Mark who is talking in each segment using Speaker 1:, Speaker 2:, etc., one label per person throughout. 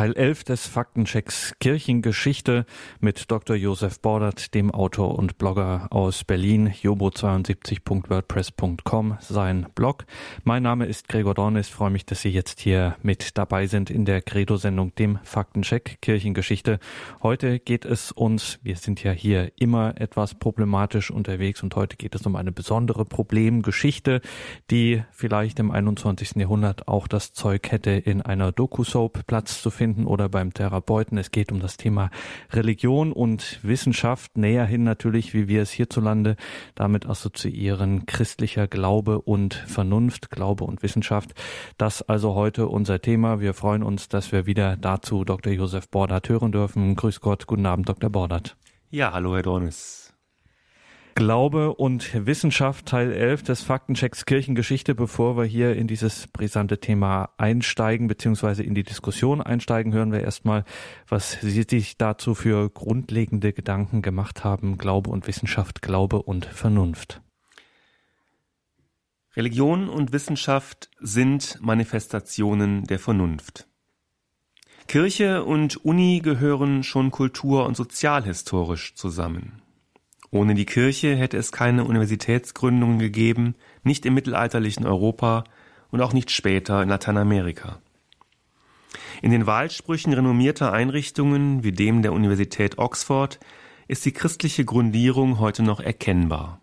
Speaker 1: Teil 11 des Faktenchecks Kirchengeschichte mit Dr. Josef Bordert, dem Autor und Blogger aus Berlin, jobo72.wordpress.com, sein Blog. Mein Name ist Gregor Dornis, freue mich, dass Sie jetzt hier mit dabei sind in der Credo-Sendung, dem Faktencheck Kirchengeschichte. Heute geht es uns, wir sind ja hier immer etwas problematisch unterwegs und heute geht es um eine besondere Problemgeschichte, die vielleicht im 21. Jahrhundert auch das Zeug hätte, in einer Doku-Soap Platz zu finden oder beim Therapeuten. Es geht um das Thema Religion und Wissenschaft, näher hin natürlich, wie wir es hierzulande damit assoziieren, christlicher Glaube und Vernunft, Glaube und Wissenschaft. Das also heute unser Thema. Wir freuen uns, dass wir wieder dazu Dr. Josef Bordert hören dürfen. Grüß Gott, guten Abend, Dr. Bordert.
Speaker 2: Ja, hallo, Herr Dornis.
Speaker 1: Glaube und Wissenschaft Teil 11 des Faktenchecks Kirchengeschichte, bevor wir hier in dieses brisante Thema einsteigen beziehungsweise in die Diskussion einsteigen, hören wir erstmal, was Sie sich dazu für grundlegende Gedanken gemacht haben. Glaube und Wissenschaft, Glaube und Vernunft.
Speaker 2: Religion und Wissenschaft sind Manifestationen der Vernunft. Kirche und Uni gehören schon kultur- und sozialhistorisch zusammen. Ohne die Kirche hätte es keine Universitätsgründungen gegeben, nicht im mittelalterlichen Europa und auch nicht später in Lateinamerika. In den Wahlsprüchen renommierter Einrichtungen wie dem der Universität Oxford ist die christliche Grundierung heute noch erkennbar.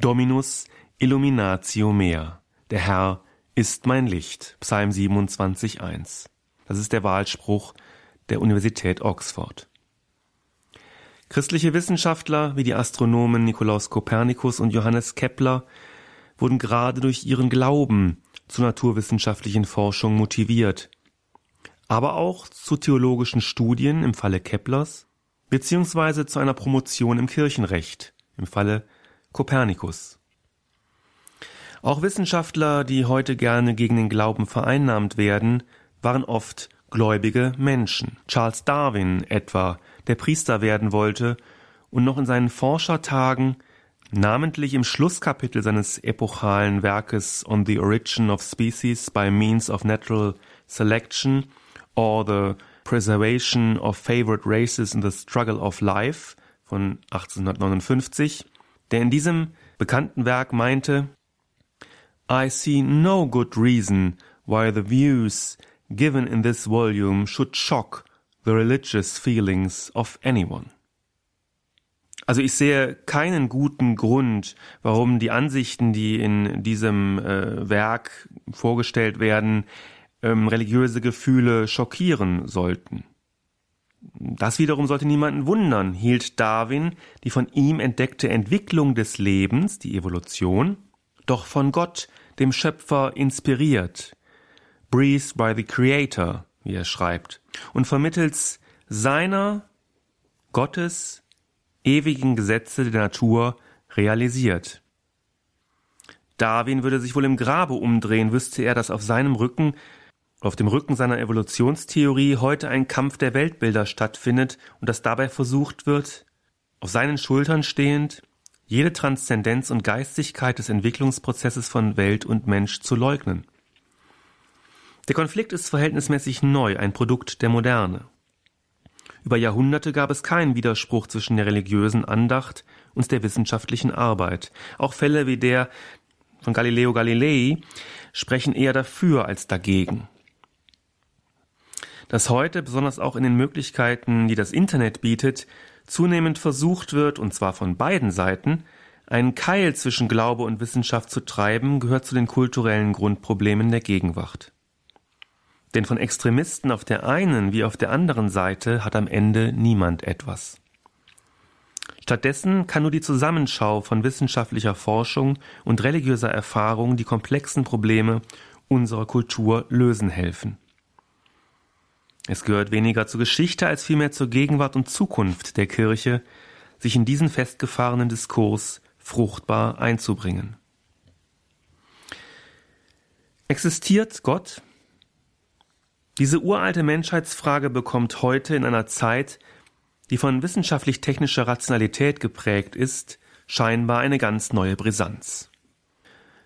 Speaker 2: Dominus illuminatio mea. Der Herr ist mein Licht. Psalm 27,1. Das ist der Wahlspruch der Universität Oxford. Christliche Wissenschaftler wie die Astronomen Nikolaus Kopernikus und Johannes Kepler wurden gerade durch ihren Glauben zur naturwissenschaftlichen Forschung motiviert, aber auch zu theologischen Studien im Falle Keplers beziehungsweise zu einer Promotion im Kirchenrecht im Falle Kopernikus. Auch Wissenschaftler, die heute gerne gegen den Glauben vereinnahmt werden, waren oft gläubige Menschen. Charles Darwin etwa der Priester werden wollte und noch in seinen Forschertagen, namentlich im Schlusskapitel seines epochalen Werkes On the Origin of Species by Means of Natural Selection or the Preservation of Favored Races in the Struggle of Life von 1859, der in diesem bekannten Werk meinte, I see no good reason why the views given in this volume should shock the religious feelings of anyone. Also ich sehe keinen guten Grund, warum die Ansichten, die in diesem äh, Werk vorgestellt werden, ähm, religiöse Gefühle schockieren sollten. Das wiederum sollte niemanden wundern, hielt Darwin die von ihm entdeckte Entwicklung des Lebens, die Evolution, doch von Gott, dem Schöpfer, inspiriert, breathed by the Creator, wie er schreibt, und vermittels seiner Gottes ewigen Gesetze der Natur realisiert. Darwin würde sich wohl im Grabe umdrehen, wüsste er, dass auf seinem Rücken, auf dem Rücken seiner Evolutionstheorie heute ein Kampf der Weltbilder stattfindet und dass dabei versucht wird, auf seinen Schultern stehend, jede Transzendenz und Geistigkeit des Entwicklungsprozesses von Welt und Mensch zu leugnen. Der Konflikt ist verhältnismäßig neu, ein Produkt der Moderne. Über Jahrhunderte gab es keinen Widerspruch zwischen der religiösen Andacht und der wissenschaftlichen Arbeit. Auch Fälle wie der von Galileo Galilei sprechen eher dafür als dagegen. Dass heute, besonders auch in den Möglichkeiten, die das Internet bietet, zunehmend versucht wird, und zwar von beiden Seiten, einen Keil zwischen Glaube und Wissenschaft zu treiben, gehört zu den kulturellen Grundproblemen der Gegenwart. Denn von Extremisten auf der einen wie auf der anderen Seite hat am Ende niemand etwas. Stattdessen kann nur die Zusammenschau von wissenschaftlicher Forschung und religiöser Erfahrung die komplexen Probleme unserer Kultur lösen helfen. Es gehört weniger zur Geschichte als vielmehr zur Gegenwart und Zukunft der Kirche, sich in diesen festgefahrenen Diskurs fruchtbar einzubringen. Existiert Gott diese uralte Menschheitsfrage bekommt heute in einer Zeit, die von wissenschaftlich-technischer Rationalität geprägt ist, scheinbar eine ganz neue Brisanz.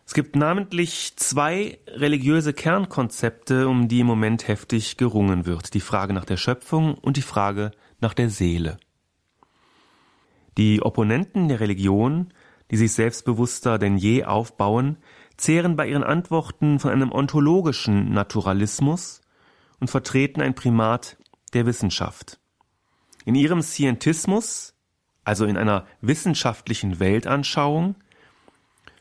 Speaker 2: Es gibt namentlich zwei religiöse Kernkonzepte, um die im Moment heftig gerungen wird. Die Frage nach der Schöpfung und die Frage nach der Seele. Die Opponenten der Religion, die sich selbstbewusster denn je aufbauen, zehren bei ihren Antworten von einem ontologischen Naturalismus und vertreten ein Primat der Wissenschaft. In ihrem Scientismus, also in einer wissenschaftlichen Weltanschauung,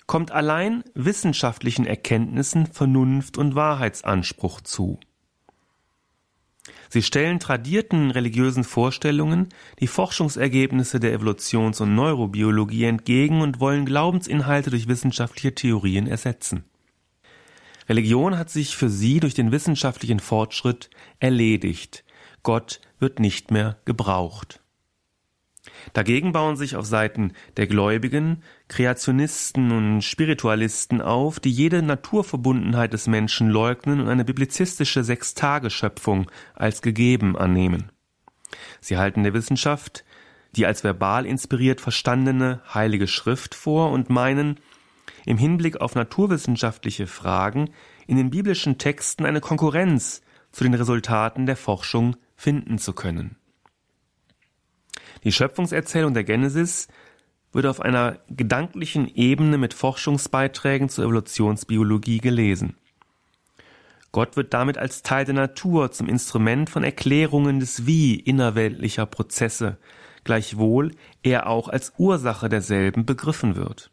Speaker 2: kommt allein wissenschaftlichen Erkenntnissen Vernunft und Wahrheitsanspruch zu. Sie stellen tradierten religiösen Vorstellungen die Forschungsergebnisse der Evolutions- und Neurobiologie entgegen und wollen Glaubensinhalte durch wissenschaftliche Theorien ersetzen. Religion hat sich für sie durch den wissenschaftlichen Fortschritt erledigt. Gott wird nicht mehr gebraucht. Dagegen bauen sich auf Seiten der Gläubigen Kreationisten und Spiritualisten auf, die jede Naturverbundenheit des Menschen leugnen und eine biblizistische Sechstageschöpfung als gegeben annehmen. Sie halten der Wissenschaft die als verbal inspiriert verstandene Heilige Schrift vor und meinen, im Hinblick auf naturwissenschaftliche Fragen in den biblischen Texten eine Konkurrenz zu den Resultaten der Forschung finden zu können. Die Schöpfungserzählung der Genesis wird auf einer gedanklichen Ebene mit Forschungsbeiträgen zur Evolutionsbiologie gelesen. Gott wird damit als Teil der Natur zum Instrument von Erklärungen des Wie innerweltlicher Prozesse, gleichwohl er auch als Ursache derselben begriffen wird.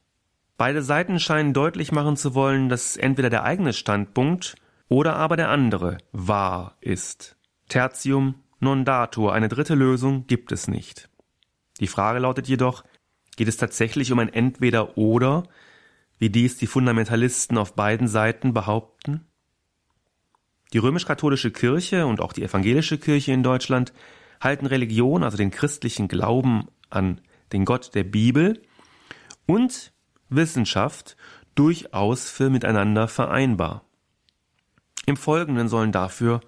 Speaker 2: Beide Seiten scheinen deutlich machen zu wollen, dass entweder der eigene Standpunkt oder aber der andere wahr ist. Tertium non datur, eine dritte Lösung gibt es nicht. Die Frage lautet jedoch, geht es tatsächlich um ein Entweder-Oder, wie dies die Fundamentalisten auf beiden Seiten behaupten? Die römisch-katholische Kirche und auch die evangelische Kirche in Deutschland halten Religion, also den christlichen Glauben an den Gott der Bibel und Wissenschaft durchaus für miteinander vereinbar. Im Folgenden sollen dafür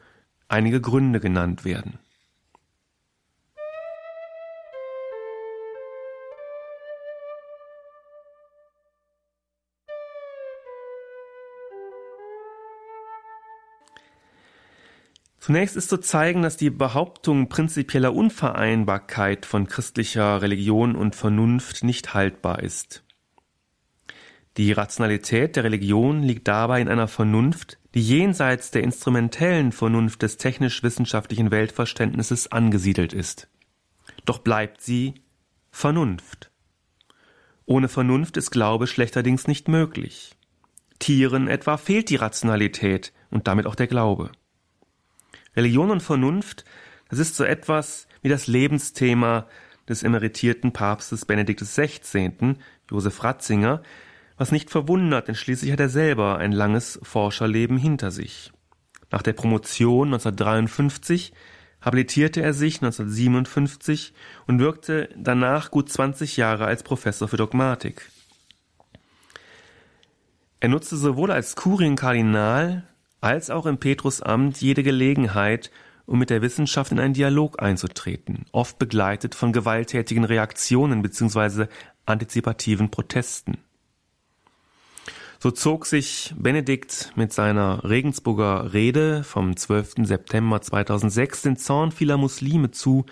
Speaker 2: einige Gründe genannt werden. Zunächst ist zu zeigen, dass die Behauptung prinzipieller Unvereinbarkeit von christlicher Religion und Vernunft nicht haltbar ist. Die Rationalität der Religion liegt dabei in einer Vernunft, die jenseits der instrumentellen Vernunft des technisch-wissenschaftlichen Weltverständnisses angesiedelt ist. Doch bleibt sie Vernunft. Ohne Vernunft ist Glaube schlechterdings nicht möglich. Tieren etwa fehlt die Rationalität und damit auch der Glaube. Religion und Vernunft, das ist so etwas wie das Lebensthema des emeritierten Papstes Benedikt XVI., Josef Ratzinger, was nicht verwundert, denn schließlich hat er selber ein langes Forscherleben hinter sich. Nach der Promotion 1953 habilitierte er sich 1957 und wirkte danach gut 20 Jahre als Professor für Dogmatik. Er nutzte sowohl als Kurienkardinal als auch im Petrusamt jede Gelegenheit, um mit der Wissenschaft in einen Dialog einzutreten, oft begleitet von gewalttätigen Reaktionen bzw. antizipativen Protesten. So zog sich Benedikt mit seiner Regensburger Rede vom 12. September 2006 den Zorn vieler Muslime zu,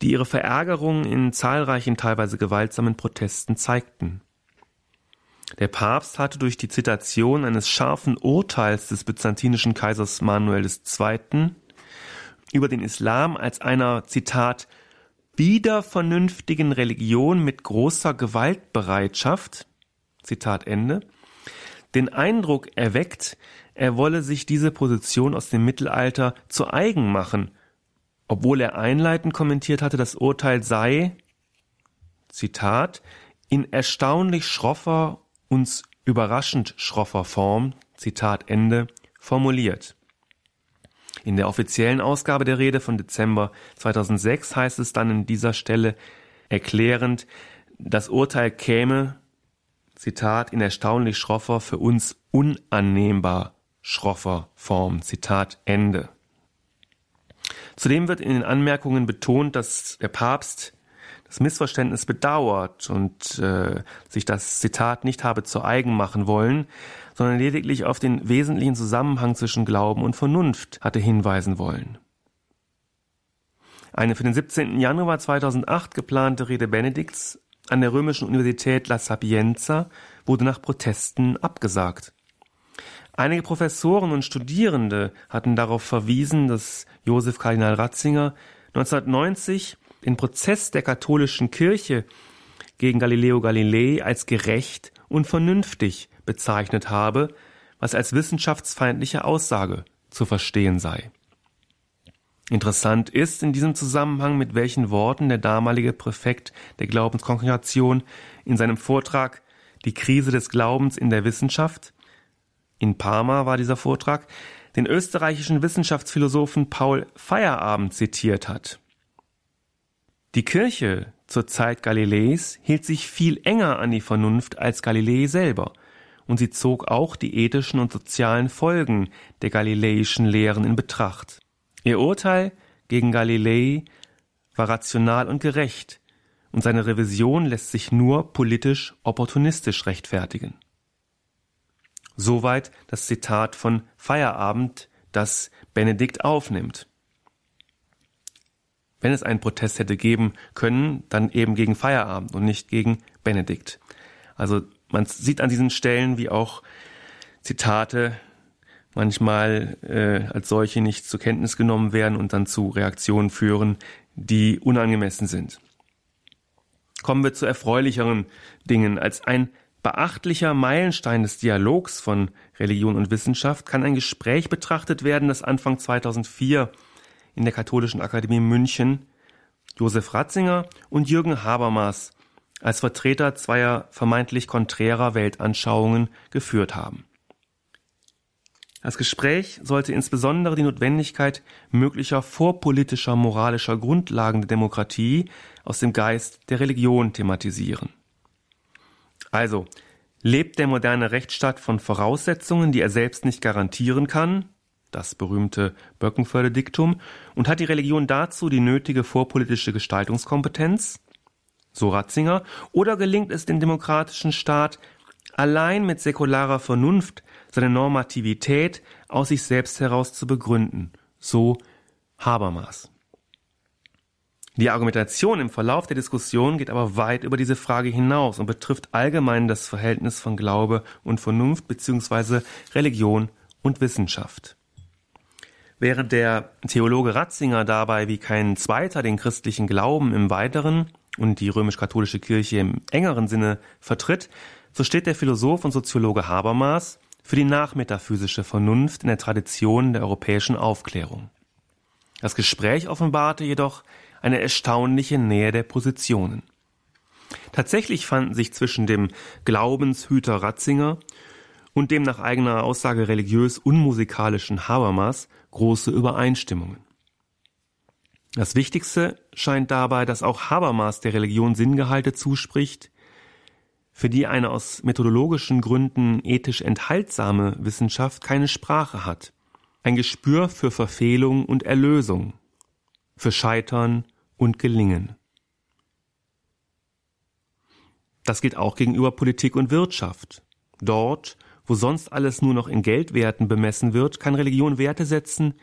Speaker 2: die ihre Verärgerung in zahlreichen, teilweise gewaltsamen Protesten zeigten. Der Papst hatte durch die Zitation eines scharfen Urteils des byzantinischen Kaisers Manuel II. über den Islam als einer, Zitat, wiedervernünftigen Religion mit großer Gewaltbereitschaft, Zitat Ende, den Eindruck erweckt, er wolle sich diese Position aus dem Mittelalter zu eigen machen, obwohl er einleitend kommentiert hatte, das Urteil sei, Zitat, in erstaunlich schroffer uns überraschend schroffer Form, Zitat Ende, formuliert. In der offiziellen Ausgabe der Rede von Dezember 2006 heißt es dann in dieser Stelle erklärend, das Urteil käme, Zitat, in erstaunlich schroffer, für uns unannehmbar schroffer Form, Zitat Ende. Zudem wird in den Anmerkungen betont, dass der Papst das Missverständnis bedauert und äh, sich das Zitat nicht habe zu eigen machen wollen, sondern lediglich auf den wesentlichen Zusammenhang zwischen Glauben und Vernunft hatte hinweisen wollen. Eine für den 17. Januar 2008 geplante Rede Benedikts an der römischen Universität La Sapienza wurde nach Protesten abgesagt. Einige Professoren und Studierende hatten darauf verwiesen, dass Josef Kardinal Ratzinger 1990 den Prozess der katholischen Kirche gegen Galileo Galilei als gerecht und vernünftig bezeichnet habe, was als wissenschaftsfeindliche Aussage zu verstehen sei. Interessant ist in diesem Zusammenhang, mit welchen Worten der damalige Präfekt der Glaubenskongregation in seinem Vortrag Die Krise des Glaubens in der Wissenschaft in Parma war dieser Vortrag, den österreichischen Wissenschaftsphilosophen Paul Feierabend zitiert hat. Die Kirche zur Zeit Galileis hielt sich viel enger an die Vernunft als Galilei selber, und sie zog auch die ethischen und sozialen Folgen der galileischen Lehren in Betracht. Ihr Urteil gegen Galilei war rational und gerecht, und seine Revision lässt sich nur politisch opportunistisch rechtfertigen. Soweit das Zitat von Feierabend, das Benedikt aufnimmt. Wenn es einen Protest hätte geben können, dann eben gegen Feierabend und nicht gegen Benedikt. Also man sieht an diesen Stellen, wie auch Zitate manchmal äh, als solche nicht zur Kenntnis genommen werden und dann zu Reaktionen führen, die unangemessen sind. Kommen wir zu erfreulicheren Dingen. Als ein beachtlicher Meilenstein des Dialogs von Religion und Wissenschaft kann ein Gespräch betrachtet werden, das Anfang 2004 in der Katholischen Akademie München Josef Ratzinger und Jürgen Habermas als Vertreter zweier vermeintlich konträrer Weltanschauungen geführt haben. Das Gespräch sollte insbesondere die Notwendigkeit möglicher vorpolitischer moralischer Grundlagen der Demokratie aus dem Geist der Religion thematisieren. Also, lebt der moderne Rechtsstaat von Voraussetzungen, die er selbst nicht garantieren kann, das berühmte Böckenförde Diktum, und hat die Religion dazu die nötige vorpolitische Gestaltungskompetenz, so Ratzinger, oder gelingt es dem demokratischen Staat allein mit säkularer Vernunft seine Normativität aus sich selbst heraus zu begründen, so Habermas. Die Argumentation im Verlauf der Diskussion geht aber weit über diese Frage hinaus und betrifft allgemein das Verhältnis von Glaube und Vernunft bzw. Religion und Wissenschaft. Während der Theologe Ratzinger dabei wie kein zweiter den christlichen Glauben im weiteren und die römisch-katholische Kirche im engeren Sinne vertritt, so steht der Philosoph und Soziologe Habermas für die nachmetaphysische Vernunft in der Tradition der europäischen Aufklärung. Das Gespräch offenbarte jedoch eine erstaunliche Nähe der Positionen. Tatsächlich fanden sich zwischen dem Glaubenshüter Ratzinger und dem nach eigener Aussage religiös unmusikalischen Habermas große Übereinstimmungen. Das Wichtigste scheint dabei, dass auch Habermas der Religion Sinngehalte zuspricht, für die eine aus methodologischen Gründen ethisch enthaltsame Wissenschaft keine Sprache hat, ein Gespür für Verfehlung und Erlösung, für Scheitern und Gelingen. Das gilt auch gegenüber Politik und Wirtschaft. Dort, wo sonst alles nur noch in Geldwerten bemessen wird, kann Religion Werte setzen,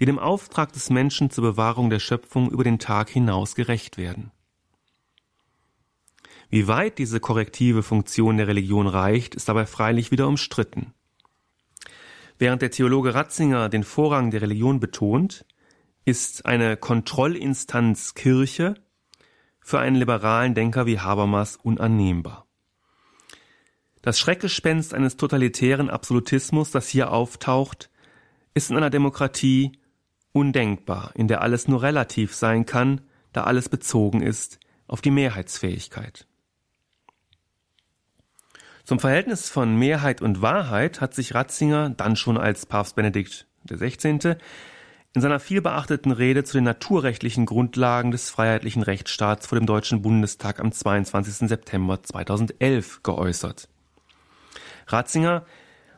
Speaker 2: die dem Auftrag des Menschen zur Bewahrung der Schöpfung über den Tag hinaus gerecht werden. Wie weit diese korrektive Funktion der Religion reicht, ist dabei freilich wieder umstritten. Während der Theologe Ratzinger den Vorrang der Religion betont, ist eine Kontrollinstanz Kirche für einen liberalen Denker wie Habermas unannehmbar. Das Schreckgespenst eines totalitären Absolutismus, das hier auftaucht, ist in einer Demokratie undenkbar, in der alles nur relativ sein kann, da alles bezogen ist auf die Mehrheitsfähigkeit. Zum Verhältnis von Mehrheit und Wahrheit hat sich Ratzinger dann schon als Papst Benedikt XVI. in seiner vielbeachteten Rede zu den naturrechtlichen Grundlagen des freiheitlichen Rechtsstaats vor dem Deutschen Bundestag am 22. September 2011 geäußert. Ratzinger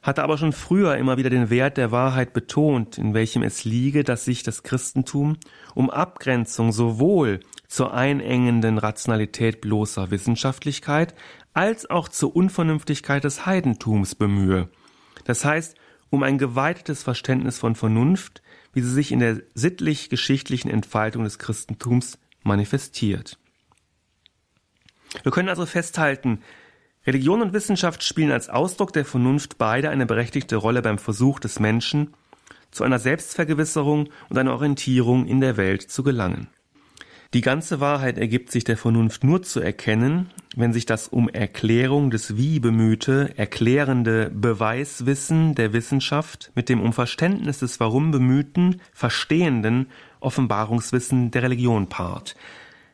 Speaker 2: hatte aber schon früher immer wieder den Wert der Wahrheit betont, in welchem es liege, dass sich das Christentum um Abgrenzung sowohl zur einengenden Rationalität bloßer Wissenschaftlichkeit als auch zur Unvernünftigkeit des Heidentums bemühe. Das heißt, um ein geweitetes Verständnis von Vernunft, wie sie sich in der sittlich-geschichtlichen Entfaltung des Christentums manifestiert. Wir können also festhalten, Religion und Wissenschaft spielen als Ausdruck der Vernunft beide eine berechtigte Rolle beim Versuch des Menschen, zu einer Selbstvergewisserung und einer Orientierung in der Welt zu gelangen. Die ganze Wahrheit ergibt sich der Vernunft nur zu erkennen, wenn sich das um Erklärung des Wie bemühte, erklärende Beweiswissen der Wissenschaft mit dem um Verständnis des Warum bemühten, verstehenden Offenbarungswissen der Religion paart.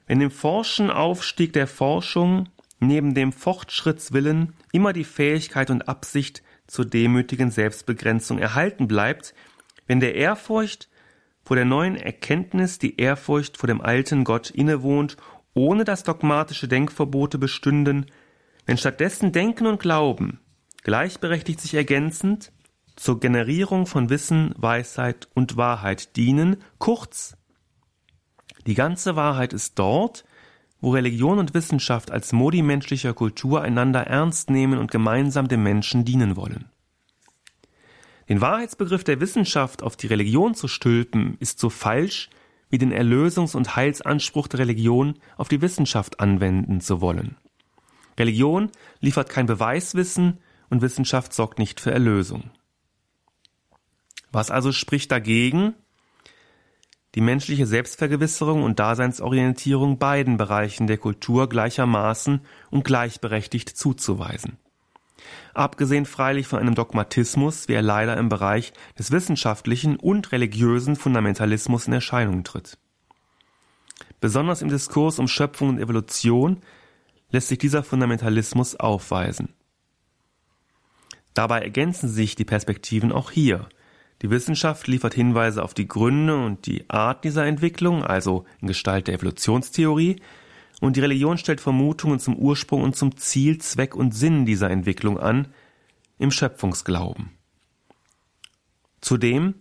Speaker 2: Wenn dem Forschen Aufstieg der Forschung neben dem Fortschrittswillen immer die Fähigkeit und Absicht zur demütigen Selbstbegrenzung erhalten bleibt, wenn der Ehrfurcht vor der neuen Erkenntnis die Ehrfurcht vor dem alten Gott innewohnt, ohne dass dogmatische Denkverbote bestünden, wenn stattdessen Denken und Glauben gleichberechtigt sich ergänzend zur Generierung von Wissen, Weisheit und Wahrheit dienen, kurz, die ganze Wahrheit ist dort, wo Religion und Wissenschaft als Modi menschlicher Kultur einander ernst nehmen und gemeinsam dem Menschen dienen wollen. Den Wahrheitsbegriff der Wissenschaft auf die Religion zu stülpen, ist so falsch, wie den Erlösungs- und Heilsanspruch der Religion auf die Wissenschaft anwenden zu wollen. Religion liefert kein Beweiswissen und Wissenschaft sorgt nicht für Erlösung. Was also spricht dagegen, die menschliche Selbstvergewisserung und Daseinsorientierung beiden Bereichen der Kultur gleichermaßen und gleichberechtigt zuzuweisen. Abgesehen freilich von einem Dogmatismus, wie er leider im Bereich des wissenschaftlichen und religiösen Fundamentalismus in Erscheinung tritt. Besonders im Diskurs um Schöpfung und Evolution lässt sich dieser Fundamentalismus aufweisen. Dabei ergänzen sich die Perspektiven auch hier – die Wissenschaft liefert Hinweise auf die Gründe und die Art dieser Entwicklung, also in Gestalt der Evolutionstheorie, und die Religion stellt Vermutungen zum Ursprung und zum Ziel, Zweck und Sinn dieser Entwicklung an, im Schöpfungsglauben. Zudem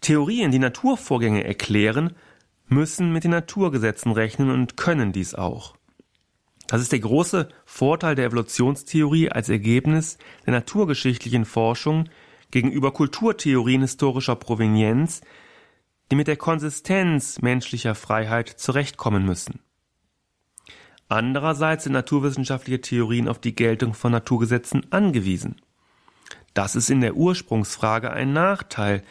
Speaker 2: Theorien, die Naturvorgänge erklären, müssen mit den Naturgesetzen rechnen und können dies auch. Das ist der große Vorteil der Evolutionstheorie als Ergebnis der naturgeschichtlichen Forschung gegenüber Kulturtheorien historischer Provenienz, die mit der Konsistenz menschlicher Freiheit zurechtkommen müssen. Andererseits sind naturwissenschaftliche Theorien auf die Geltung von Naturgesetzen angewiesen. Das ist in der Ursprungsfrage ein Nachteil,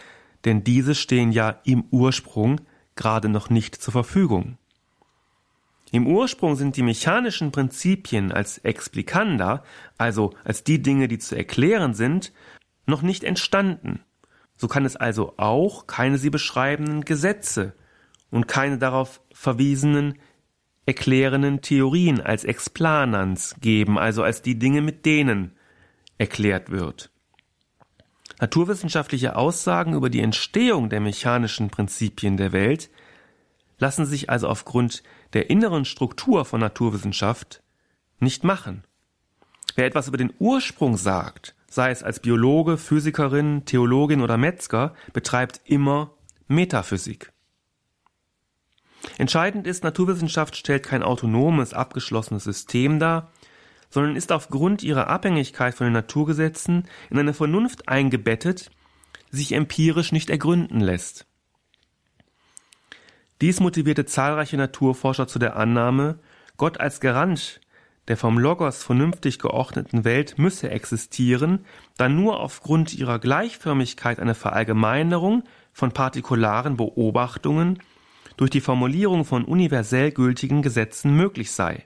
Speaker 2: denn diese stehen ja im Ursprung gerade noch nicht zur Verfügung. Im Ursprung sind die mechanischen Prinzipien als Explicanda, also als die Dinge, die zu erklären sind, noch nicht entstanden. So kann es also auch keine sie beschreibenden Gesetze und keine darauf verwiesenen erklärenden Theorien als Explanans geben, also als die Dinge, mit denen erklärt wird. Naturwissenschaftliche Aussagen über die Entstehung der mechanischen Prinzipien der Welt lassen sich also aufgrund der inneren Struktur von Naturwissenschaft nicht machen. Wer etwas über den Ursprung sagt, sei es als Biologe, Physikerin, Theologin oder Metzger, betreibt immer Metaphysik. Entscheidend ist, Naturwissenschaft stellt kein autonomes, abgeschlossenes System dar, sondern ist aufgrund ihrer Abhängigkeit von den Naturgesetzen in eine Vernunft eingebettet, die sich empirisch nicht ergründen lässt. Dies motivierte zahlreiche Naturforscher zu der Annahme, Gott als Garant der vom Logos vernünftig geordneten Welt müsse existieren, da nur aufgrund ihrer Gleichförmigkeit eine Verallgemeinerung von partikularen Beobachtungen durch die Formulierung von universell gültigen Gesetzen möglich sei.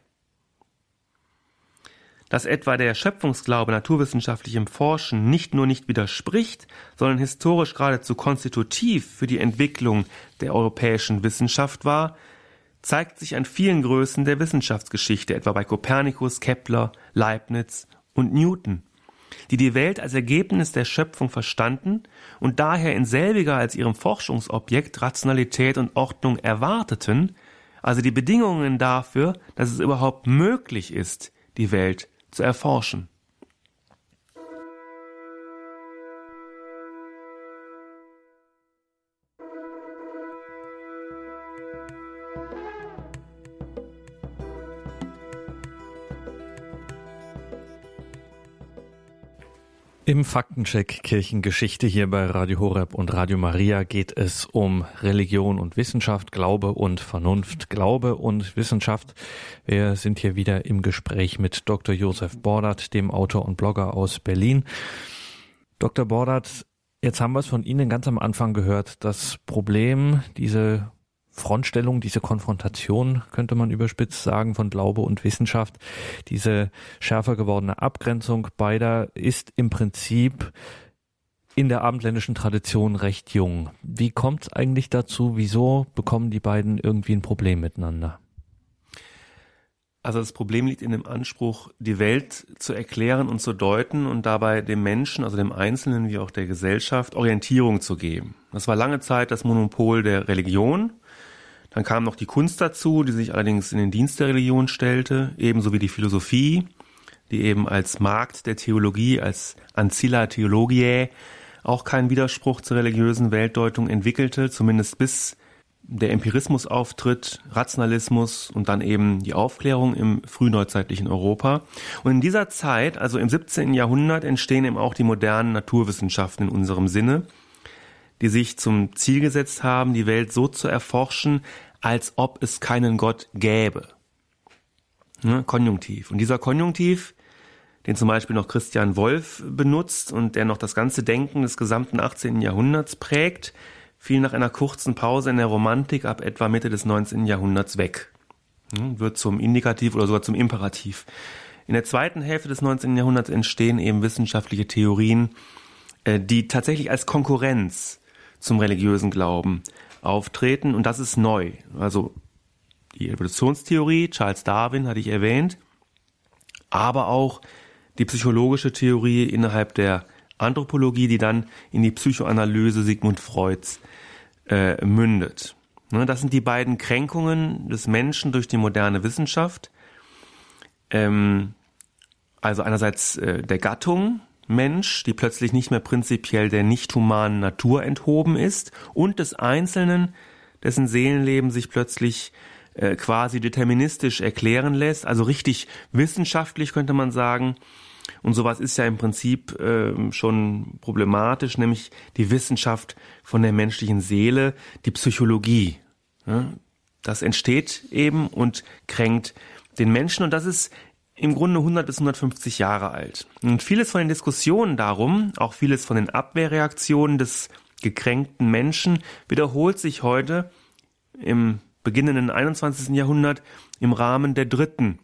Speaker 2: Dass etwa der Schöpfungsglaube naturwissenschaftlichem Forschen nicht nur nicht widerspricht, sondern historisch geradezu konstitutiv für die Entwicklung der europäischen Wissenschaft war, zeigt sich an vielen Größen der Wissenschaftsgeschichte, etwa bei Kopernikus, Kepler, Leibniz und Newton, die die Welt als Ergebnis der Schöpfung verstanden und daher in selbiger als ihrem Forschungsobjekt Rationalität und Ordnung erwarteten, also die Bedingungen dafür, dass es überhaupt möglich ist, die Welt zu erforschen.
Speaker 1: Im Faktencheck Kirchengeschichte hier bei Radio Horeb und Radio Maria geht es um Religion und Wissenschaft, Glaube und Vernunft, Glaube und Wissenschaft. Wir sind hier wieder im Gespräch mit Dr. Josef Bordert, dem Autor und Blogger aus Berlin. Dr. Bordert, jetzt haben wir es von Ihnen ganz am Anfang gehört. Das Problem, diese Frontstellung, diese Konfrontation, könnte man überspitzt sagen, von Glaube und Wissenschaft, diese schärfer gewordene Abgrenzung beider ist im Prinzip in der abendländischen Tradition recht jung. Wie kommt es eigentlich dazu? Wieso bekommen die beiden irgendwie ein Problem miteinander?
Speaker 2: Also das Problem liegt in dem Anspruch, die Welt zu erklären und zu deuten und dabei dem Menschen, also dem Einzelnen wie auch der Gesellschaft, Orientierung zu geben. Das war lange Zeit das Monopol der Religion dann kam noch die Kunst dazu, die sich allerdings in den Dienst der Religion stellte, ebenso wie die Philosophie, die eben als Markt der Theologie, als Ancilla Theologiae auch keinen Widerspruch zur religiösen Weltdeutung entwickelte, zumindest bis der Empirismus auftritt, Rationalismus und dann eben die Aufklärung im frühneuzeitlichen Europa. Und in dieser Zeit, also im 17. Jahrhundert, entstehen eben auch die modernen Naturwissenschaften in unserem Sinne, die sich zum Ziel gesetzt haben, die Welt so zu erforschen, als ob es keinen Gott gäbe. Ne? Konjunktiv. Und dieser Konjunktiv, den zum Beispiel noch Christian Wolff benutzt und der noch das ganze Denken des gesamten 18. Jahrhunderts prägt, fiel nach einer kurzen Pause in der Romantik ab etwa Mitte des 19. Jahrhunderts weg. Ne? Wird zum Indikativ oder sogar zum Imperativ. In der zweiten Hälfte des 19. Jahrhunderts entstehen eben wissenschaftliche Theorien, äh, die tatsächlich als Konkurrenz zum religiösen Glauben auftreten und das ist neu. Also die Evolutionstheorie, Charles Darwin hatte ich erwähnt, aber auch die psychologische Theorie innerhalb der Anthropologie, die dann in die Psychoanalyse Sigmund Freuds äh, mündet. Ne, das sind die beiden Kränkungen des Menschen durch die moderne Wissenschaft. Ähm, also einerseits äh, der Gattung, Mensch, die plötzlich nicht mehr prinzipiell der nicht humanen Natur enthoben ist, und des Einzelnen, dessen Seelenleben sich plötzlich äh, quasi deterministisch erklären lässt, also richtig wissenschaftlich könnte man sagen. Und sowas ist ja im Prinzip äh, schon problematisch, nämlich die Wissenschaft von der menschlichen Seele, die Psychologie. Ja? Das entsteht eben und kränkt den Menschen und das ist im Grunde 100 bis 150 Jahre alt. Und vieles von den Diskussionen darum, auch vieles von den Abwehrreaktionen des gekränkten Menschen wiederholt sich heute im beginnenden 21. Jahrhundert im Rahmen der dritten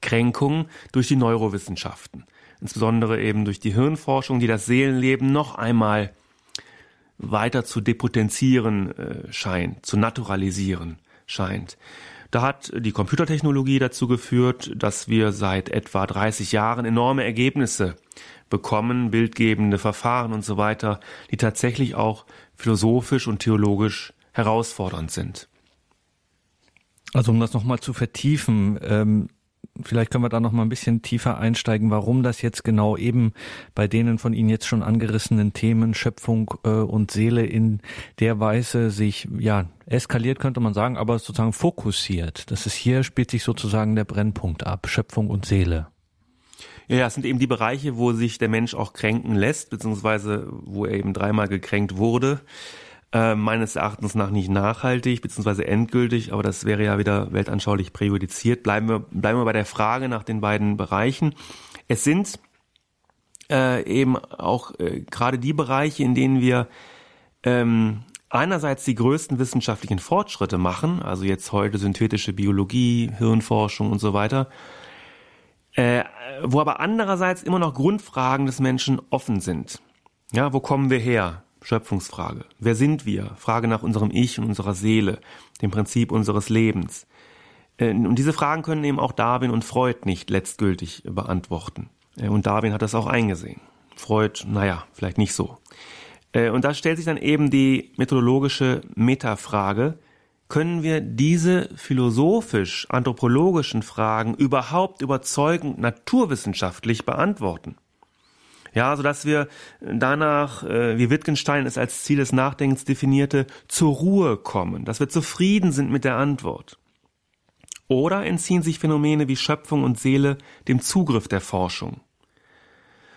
Speaker 2: Kränkung durch die Neurowissenschaften. Insbesondere eben durch die Hirnforschung, die das Seelenleben noch einmal weiter zu depotenzieren äh, scheint, zu naturalisieren scheint. Da hat die Computertechnologie dazu geführt, dass wir seit etwa 30 Jahren enorme Ergebnisse bekommen, bildgebende Verfahren und so weiter, die tatsächlich auch philosophisch und theologisch herausfordernd sind.
Speaker 1: Also um das nochmal zu vertiefen, ähm, Vielleicht können wir da noch mal ein bisschen tiefer einsteigen, warum das jetzt genau eben bei denen von Ihnen jetzt schon angerissenen Themen Schöpfung äh, und Seele in der Weise sich ja eskaliert könnte man sagen, aber sozusagen fokussiert. Das ist hier spielt sich sozusagen der Brennpunkt ab, Schöpfung und Seele.
Speaker 2: Ja, es sind eben die Bereiche, wo sich der Mensch auch kränken lässt, beziehungsweise wo er eben dreimal gekränkt wurde äh, meines Erachtens nach nicht nachhaltig bzw. endgültig, aber das wäre ja wieder weltanschaulich präjudiziert. Bleiben wir, bleiben wir bei der Frage nach den beiden Bereichen. Es sind äh, eben auch äh, gerade die Bereiche, in denen wir ähm, einerseits die größten wissenschaftlichen Fortschritte machen, also jetzt heute synthetische Biologie, Hirnforschung und so weiter, äh, wo aber andererseits immer noch Grundfragen des Menschen offen sind. Ja, wo kommen wir her? Schöpfungsfrage. Wer sind wir? Frage nach unserem Ich und unserer Seele, dem Prinzip unseres Lebens. Äh, und diese Fragen können eben auch Darwin und Freud nicht letztgültig beantworten. Äh, und Darwin hat das auch eingesehen. Freud, naja, vielleicht nicht so. Äh, und da stellt sich dann eben die methodologische Metafrage, können wir diese philosophisch-anthropologischen Fragen überhaupt überzeugend naturwissenschaftlich beantworten? Ja, so dass wir danach, äh, wie Wittgenstein es als Ziel des Nachdenkens definierte, zur Ruhe kommen, dass wir zufrieden sind mit der Antwort. Oder entziehen sich Phänomene wie Schöpfung und Seele dem Zugriff der Forschung.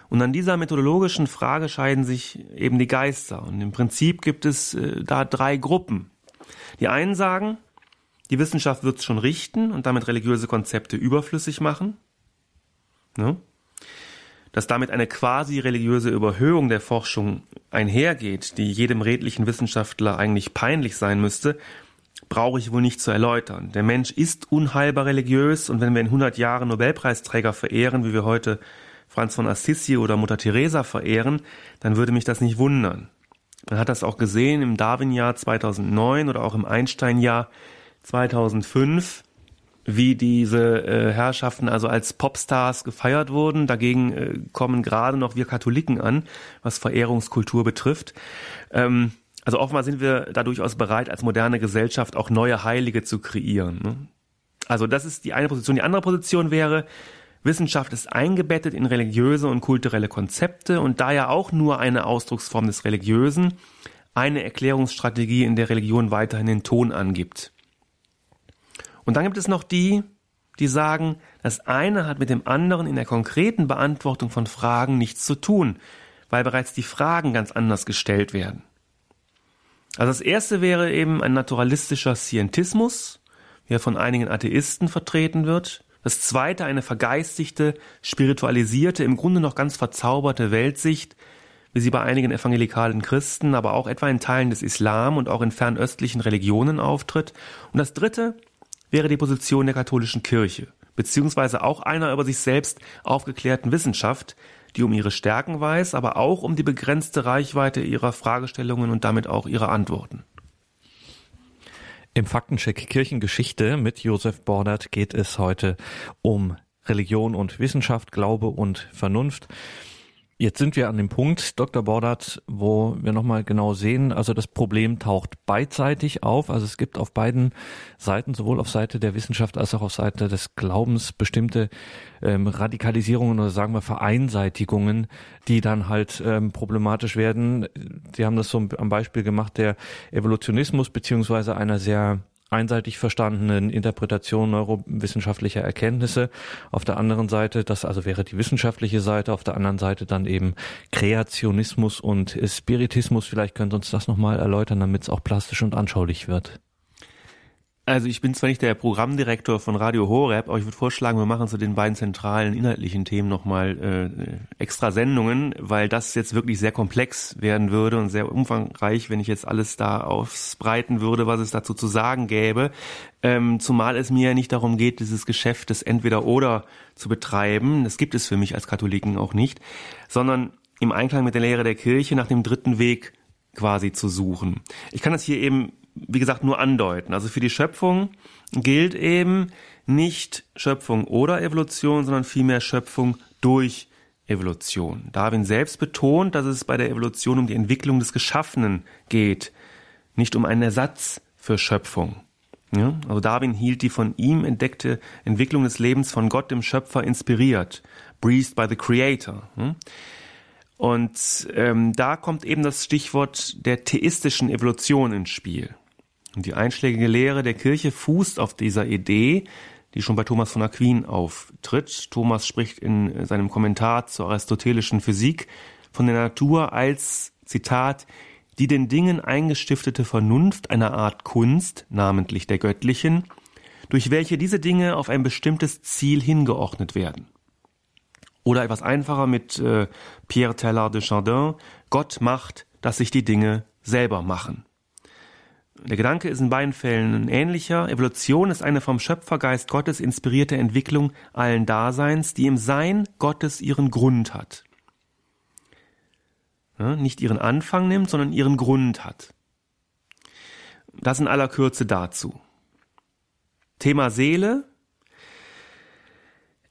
Speaker 2: Und an dieser methodologischen Frage scheiden sich eben die Geister. Und im Prinzip gibt es äh, da drei Gruppen. Die einen sagen, die Wissenschaft wird es schon richten und damit religiöse Konzepte überflüssig machen. Ne? Dass damit eine quasi religiöse Überhöhung der Forschung einhergeht, die jedem redlichen Wissenschaftler eigentlich peinlich sein müsste, brauche ich wohl nicht zu erläutern. Der Mensch ist unheilbar religiös und wenn wir in 100 Jahren Nobelpreisträger verehren, wie wir heute Franz von Assisi oder Mutter Teresa verehren, dann würde mich das nicht wundern. Man hat das auch gesehen im Darwin-Jahr 2009 oder auch im Einstein-Jahr 2005 wie diese äh, Herrschaften also als Popstars gefeiert wurden. Dagegen äh, kommen gerade noch wir Katholiken an, was Verehrungskultur betrifft. Ähm, also offenbar sind wir da durchaus bereit, als moderne Gesellschaft auch neue Heilige zu kreieren. Ne? Also das ist die eine Position. Die andere Position wäre, Wissenschaft ist eingebettet in religiöse und kulturelle Konzepte und da ja auch nur eine Ausdrucksform des Religiösen, eine Erklärungsstrategie, in der Religion weiterhin den Ton angibt. Und dann gibt es noch die, die sagen, das eine hat mit dem anderen in der konkreten Beantwortung von Fragen nichts zu tun, weil bereits die Fragen ganz anders gestellt werden. Also das erste wäre eben ein naturalistischer Scientismus, wie er von einigen Atheisten vertreten wird. Das zweite eine vergeistigte, spiritualisierte, im Grunde noch ganz verzauberte Weltsicht, wie sie bei einigen evangelikalen Christen, aber auch etwa in Teilen des Islam und auch in fernöstlichen Religionen auftritt. Und das dritte wäre die Position der katholischen Kirche, beziehungsweise auch einer über sich selbst aufgeklärten Wissenschaft, die um ihre Stärken weiß, aber auch um die begrenzte Reichweite ihrer Fragestellungen und damit auch ihrer Antworten.
Speaker 1: Im Faktencheck Kirchengeschichte mit Josef Bordert geht es heute um Religion und Wissenschaft, Glaube und Vernunft. Jetzt sind wir an dem Punkt, Dr. Bordert, wo wir nochmal genau sehen, also das Problem taucht beidseitig auf. Also es gibt auf beiden Seiten, sowohl auf Seite der Wissenschaft als auch auf Seite des Glaubens, bestimmte ähm, Radikalisierungen oder sagen wir Vereinseitigungen, die dann halt ähm, problematisch werden. Sie haben das so am Beispiel gemacht, der Evolutionismus beziehungsweise einer sehr einseitig verstandenen Interpretation neurowissenschaftlicher Erkenntnisse. Auf der anderen Seite, das also wäre die wissenschaftliche Seite, auf der anderen Seite dann eben Kreationismus und Spiritismus. Vielleicht könnt ihr uns das nochmal erläutern, damit es auch plastisch und anschaulich wird.
Speaker 2: Also ich bin zwar nicht der Programmdirektor von Radio Horeb, aber ich würde vorschlagen, wir machen zu den beiden zentralen inhaltlichen Themen nochmal äh, extra Sendungen, weil das jetzt wirklich sehr komplex werden würde und sehr umfangreich, wenn ich jetzt alles da ausbreiten würde, was es dazu zu sagen gäbe. Ähm, zumal es mir ja nicht darum geht, dieses Geschäft des Entweder-Oder zu betreiben, das gibt es für mich als Katholiken auch nicht, sondern im Einklang mit der Lehre der Kirche nach dem dritten Weg quasi zu suchen. Ich kann das hier eben wie gesagt, nur andeuten. Also für die Schöpfung gilt eben nicht Schöpfung oder Evolution, sondern vielmehr Schöpfung durch Evolution. Darwin selbst betont, dass es bei der Evolution um die Entwicklung des Geschaffenen geht, nicht um einen Ersatz für Schöpfung. Ja? Also Darwin hielt die von ihm entdeckte Entwicklung des Lebens von Gott, dem Schöpfer, inspiriert. Breathed by the Creator. Ja? Und ähm, da kommt eben das Stichwort der theistischen Evolution ins Spiel. Und die einschlägige Lehre der Kirche fußt auf dieser Idee, die schon bei Thomas von Aquin auftritt. Thomas spricht in seinem Kommentar zur aristotelischen Physik von der Natur als, Zitat, die den Dingen eingestiftete Vernunft einer Art Kunst, namentlich der göttlichen, durch welche diese Dinge auf ein bestimmtes Ziel hingeordnet werden. Oder etwas einfacher mit äh, Pierre Teilhard de Chardin, Gott macht, dass sich die Dinge selber machen. Der Gedanke ist in beiden Fällen ein ähnlicher. Evolution ist eine vom Schöpfergeist Gottes inspirierte Entwicklung allen Daseins, die im Sein Gottes ihren Grund hat. Ja, nicht ihren Anfang nimmt, sondern ihren Grund hat. Das in aller Kürze dazu. Thema Seele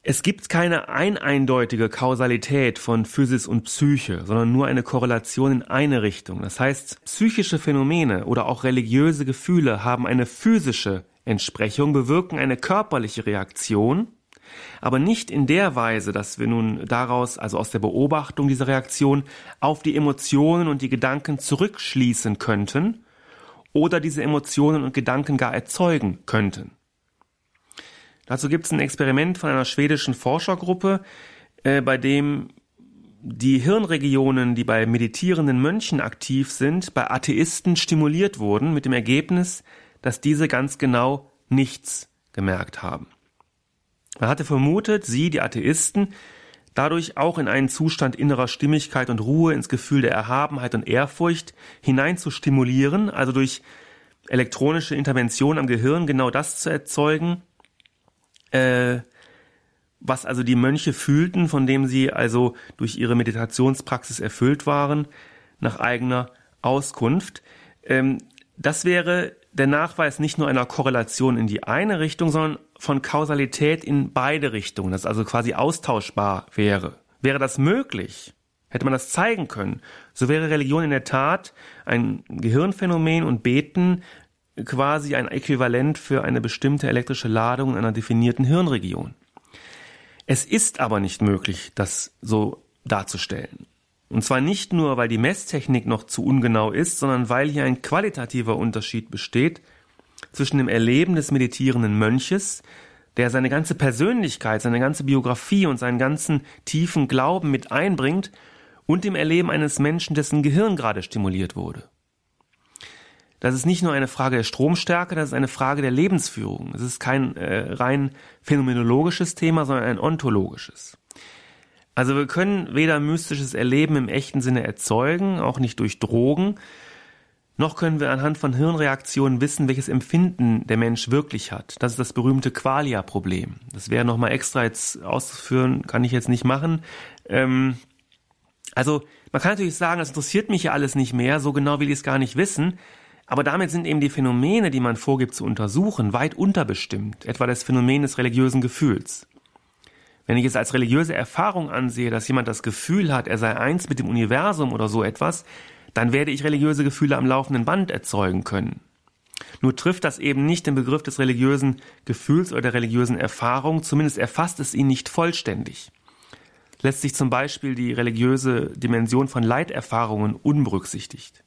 Speaker 2: es gibt keine eineindeutige Kausalität von Physis und Psyche, sondern nur eine Korrelation in eine Richtung. Das heißt, psychische Phänomene oder auch religiöse Gefühle haben eine physische Entsprechung, bewirken eine körperliche Reaktion, Aber nicht in der Weise, dass wir nun daraus, also aus der Beobachtung dieser Reaktion, auf die Emotionen und die Gedanken zurückschließen könnten oder diese Emotionen und Gedanken gar erzeugen könnten. Dazu gibt es ein Experiment von einer schwedischen Forschergruppe, äh, bei dem die Hirnregionen, die bei meditierenden Mönchen aktiv sind, bei Atheisten stimuliert wurden, mit dem Ergebnis, dass diese ganz genau nichts gemerkt haben. Man hatte vermutet, sie, die Atheisten, dadurch auch in einen Zustand innerer Stimmigkeit und Ruhe, ins Gefühl der Erhabenheit und Ehrfurcht hinein zu stimulieren, also durch elektronische Intervention am Gehirn genau das zu erzeugen, äh, was also die Mönche fühlten, von dem sie also durch ihre Meditationspraxis erfüllt waren, nach eigener Auskunft. Ähm, das wäre der Nachweis nicht nur einer Korrelation in die eine Richtung, sondern von Kausalität in beide Richtungen, das also quasi austauschbar wäre. Wäre das möglich, hätte man das zeigen können, so wäre Religion in der Tat ein Gehirnphänomen und Beten quasi ein Äquivalent für eine bestimmte elektrische Ladung in einer definierten Hirnregion. Es ist aber nicht möglich, das so darzustellen. Und zwar nicht nur, weil die Messtechnik noch zu ungenau ist, sondern weil hier ein qualitativer Unterschied besteht zwischen dem Erleben des meditierenden Mönches, der seine ganze Persönlichkeit, seine ganze Biografie und seinen ganzen tiefen Glauben mit einbringt, und dem Erleben eines Menschen, dessen Gehirn gerade stimuliert wurde. Das ist nicht nur eine Frage der Stromstärke, das ist eine Frage der Lebensführung. Es ist kein äh, rein phänomenologisches Thema, sondern ein ontologisches. Also wir können weder mystisches Erleben im echten Sinne erzeugen, auch nicht durch Drogen, noch können wir anhand von Hirnreaktionen wissen, welches Empfinden der Mensch wirklich hat. Das ist das berühmte Qualia-Problem. Das wäre nochmal extra jetzt auszuführen, kann ich jetzt nicht machen. Ähm, also man kann natürlich sagen, das interessiert mich ja alles nicht mehr, so genau will ich es gar nicht wissen. Aber damit sind eben die Phänomene, die man vorgibt zu untersuchen, weit unterbestimmt, etwa das Phänomen des religiösen Gefühls. Wenn ich es als religiöse Erfahrung ansehe, dass jemand das Gefühl hat, er sei eins mit dem Universum oder so etwas, dann werde ich religiöse Gefühle am laufenden Band erzeugen können. Nur trifft das eben nicht den Begriff des religiösen Gefühls oder der religiösen Erfahrung, zumindest erfasst es ihn nicht vollständig. Lässt sich zum Beispiel die religiöse Dimension von Leiterfahrungen unberücksichtigt.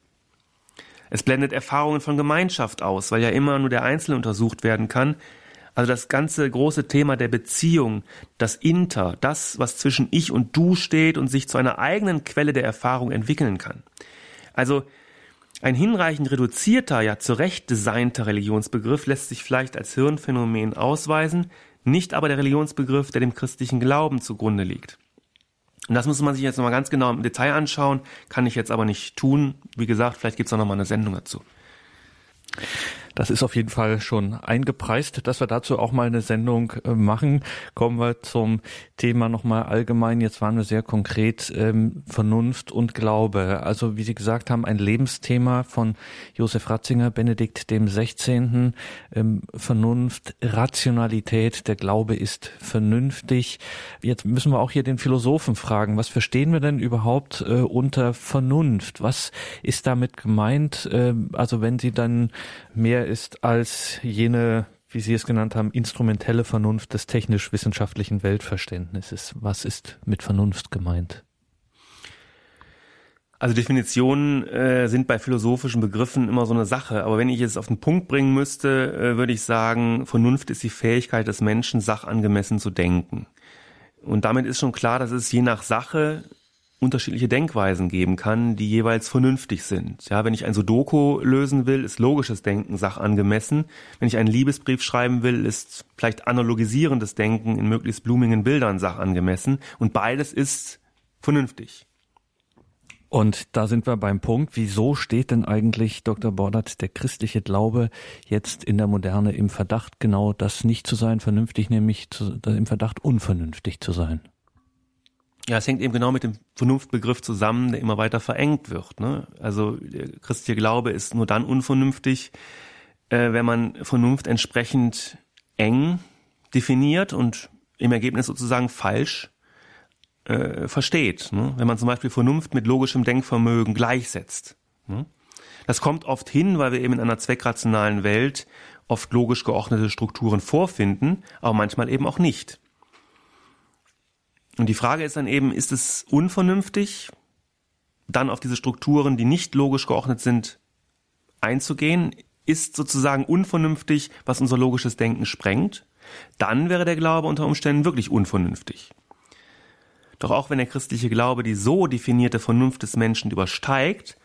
Speaker 2: Es blendet Erfahrungen von Gemeinschaft aus, weil ja immer nur der Einzelne untersucht werden kann, also das ganze große Thema der Beziehung, das Inter, das, was zwischen ich und du steht und sich zu einer eigenen Quelle der Erfahrung entwickeln kann. Also ein hinreichend reduzierter, ja zurecht designter Religionsbegriff lässt sich vielleicht als Hirnphänomen ausweisen, nicht aber der Religionsbegriff, der dem christlichen Glauben zugrunde liegt. Und das muss man sich jetzt nochmal ganz genau im Detail anschauen, kann ich jetzt aber nicht tun. Wie gesagt, vielleicht gibt es auch nochmal eine Sendung dazu.
Speaker 1: Das ist auf jeden Fall schon eingepreist, dass wir dazu auch mal eine Sendung äh, machen. Kommen wir zum Thema nochmal allgemein. Jetzt waren wir sehr konkret ähm, Vernunft und Glaube. Also wie Sie gesagt haben, ein Lebensthema von Josef Ratzinger, Benedikt dem 16. Ähm, Vernunft, Rationalität, der Glaube ist vernünftig. Jetzt müssen wir auch hier den Philosophen fragen, was verstehen wir denn überhaupt äh, unter Vernunft? Was ist damit gemeint? Äh, also wenn Sie dann mehr mehr ist als jene, wie Sie es genannt haben, instrumentelle Vernunft des technisch-wissenschaftlichen Weltverständnisses. Was ist mit Vernunft gemeint?
Speaker 2: Also Definitionen äh, sind bei philosophischen Begriffen immer so eine Sache. Aber wenn ich es auf den Punkt bringen müsste, äh, würde ich sagen, Vernunft ist die Fähigkeit des Menschen, sachangemessen zu denken. Und damit ist schon klar, dass es je nach Sache unterschiedliche Denkweisen geben kann, die jeweils vernünftig sind. Ja, wenn ich ein Sudoku lösen will, ist logisches Denken sachangemessen. Wenn ich einen Liebesbrief schreiben will, ist vielleicht analogisierendes Denken in möglichst blumigen Bildern sachangemessen. Und beides ist vernünftig.
Speaker 1: Und da sind wir beim Punkt, wieso steht denn eigentlich Dr. Bordert der christliche Glaube jetzt in der Moderne im Verdacht, genau das nicht zu sein, vernünftig, nämlich zu, im Verdacht, unvernünftig zu sein?
Speaker 2: Ja, es hängt eben genau mit dem Vernunftbegriff zusammen, der immer weiter verengt wird. Ne? Also der christliche Glaube ist nur dann unvernünftig, äh, wenn man Vernunft entsprechend eng definiert und im Ergebnis sozusagen falsch äh, versteht. Ne? Wenn man zum Beispiel Vernunft mit logischem Denkvermögen gleichsetzt. Ne? Das kommt oft hin, weil wir eben in einer zweckrationalen Welt oft logisch geordnete Strukturen vorfinden, aber manchmal eben auch nicht. Und die Frage ist dann eben, ist es unvernünftig, dann auf diese Strukturen, die nicht logisch geordnet sind, einzugehen? Ist sozusagen unvernünftig, was unser logisches Denken sprengt? Dann wäre der Glaube unter Umständen wirklich unvernünftig. Doch auch wenn der christliche Glaube die so definierte Vernunft des Menschen übersteigt,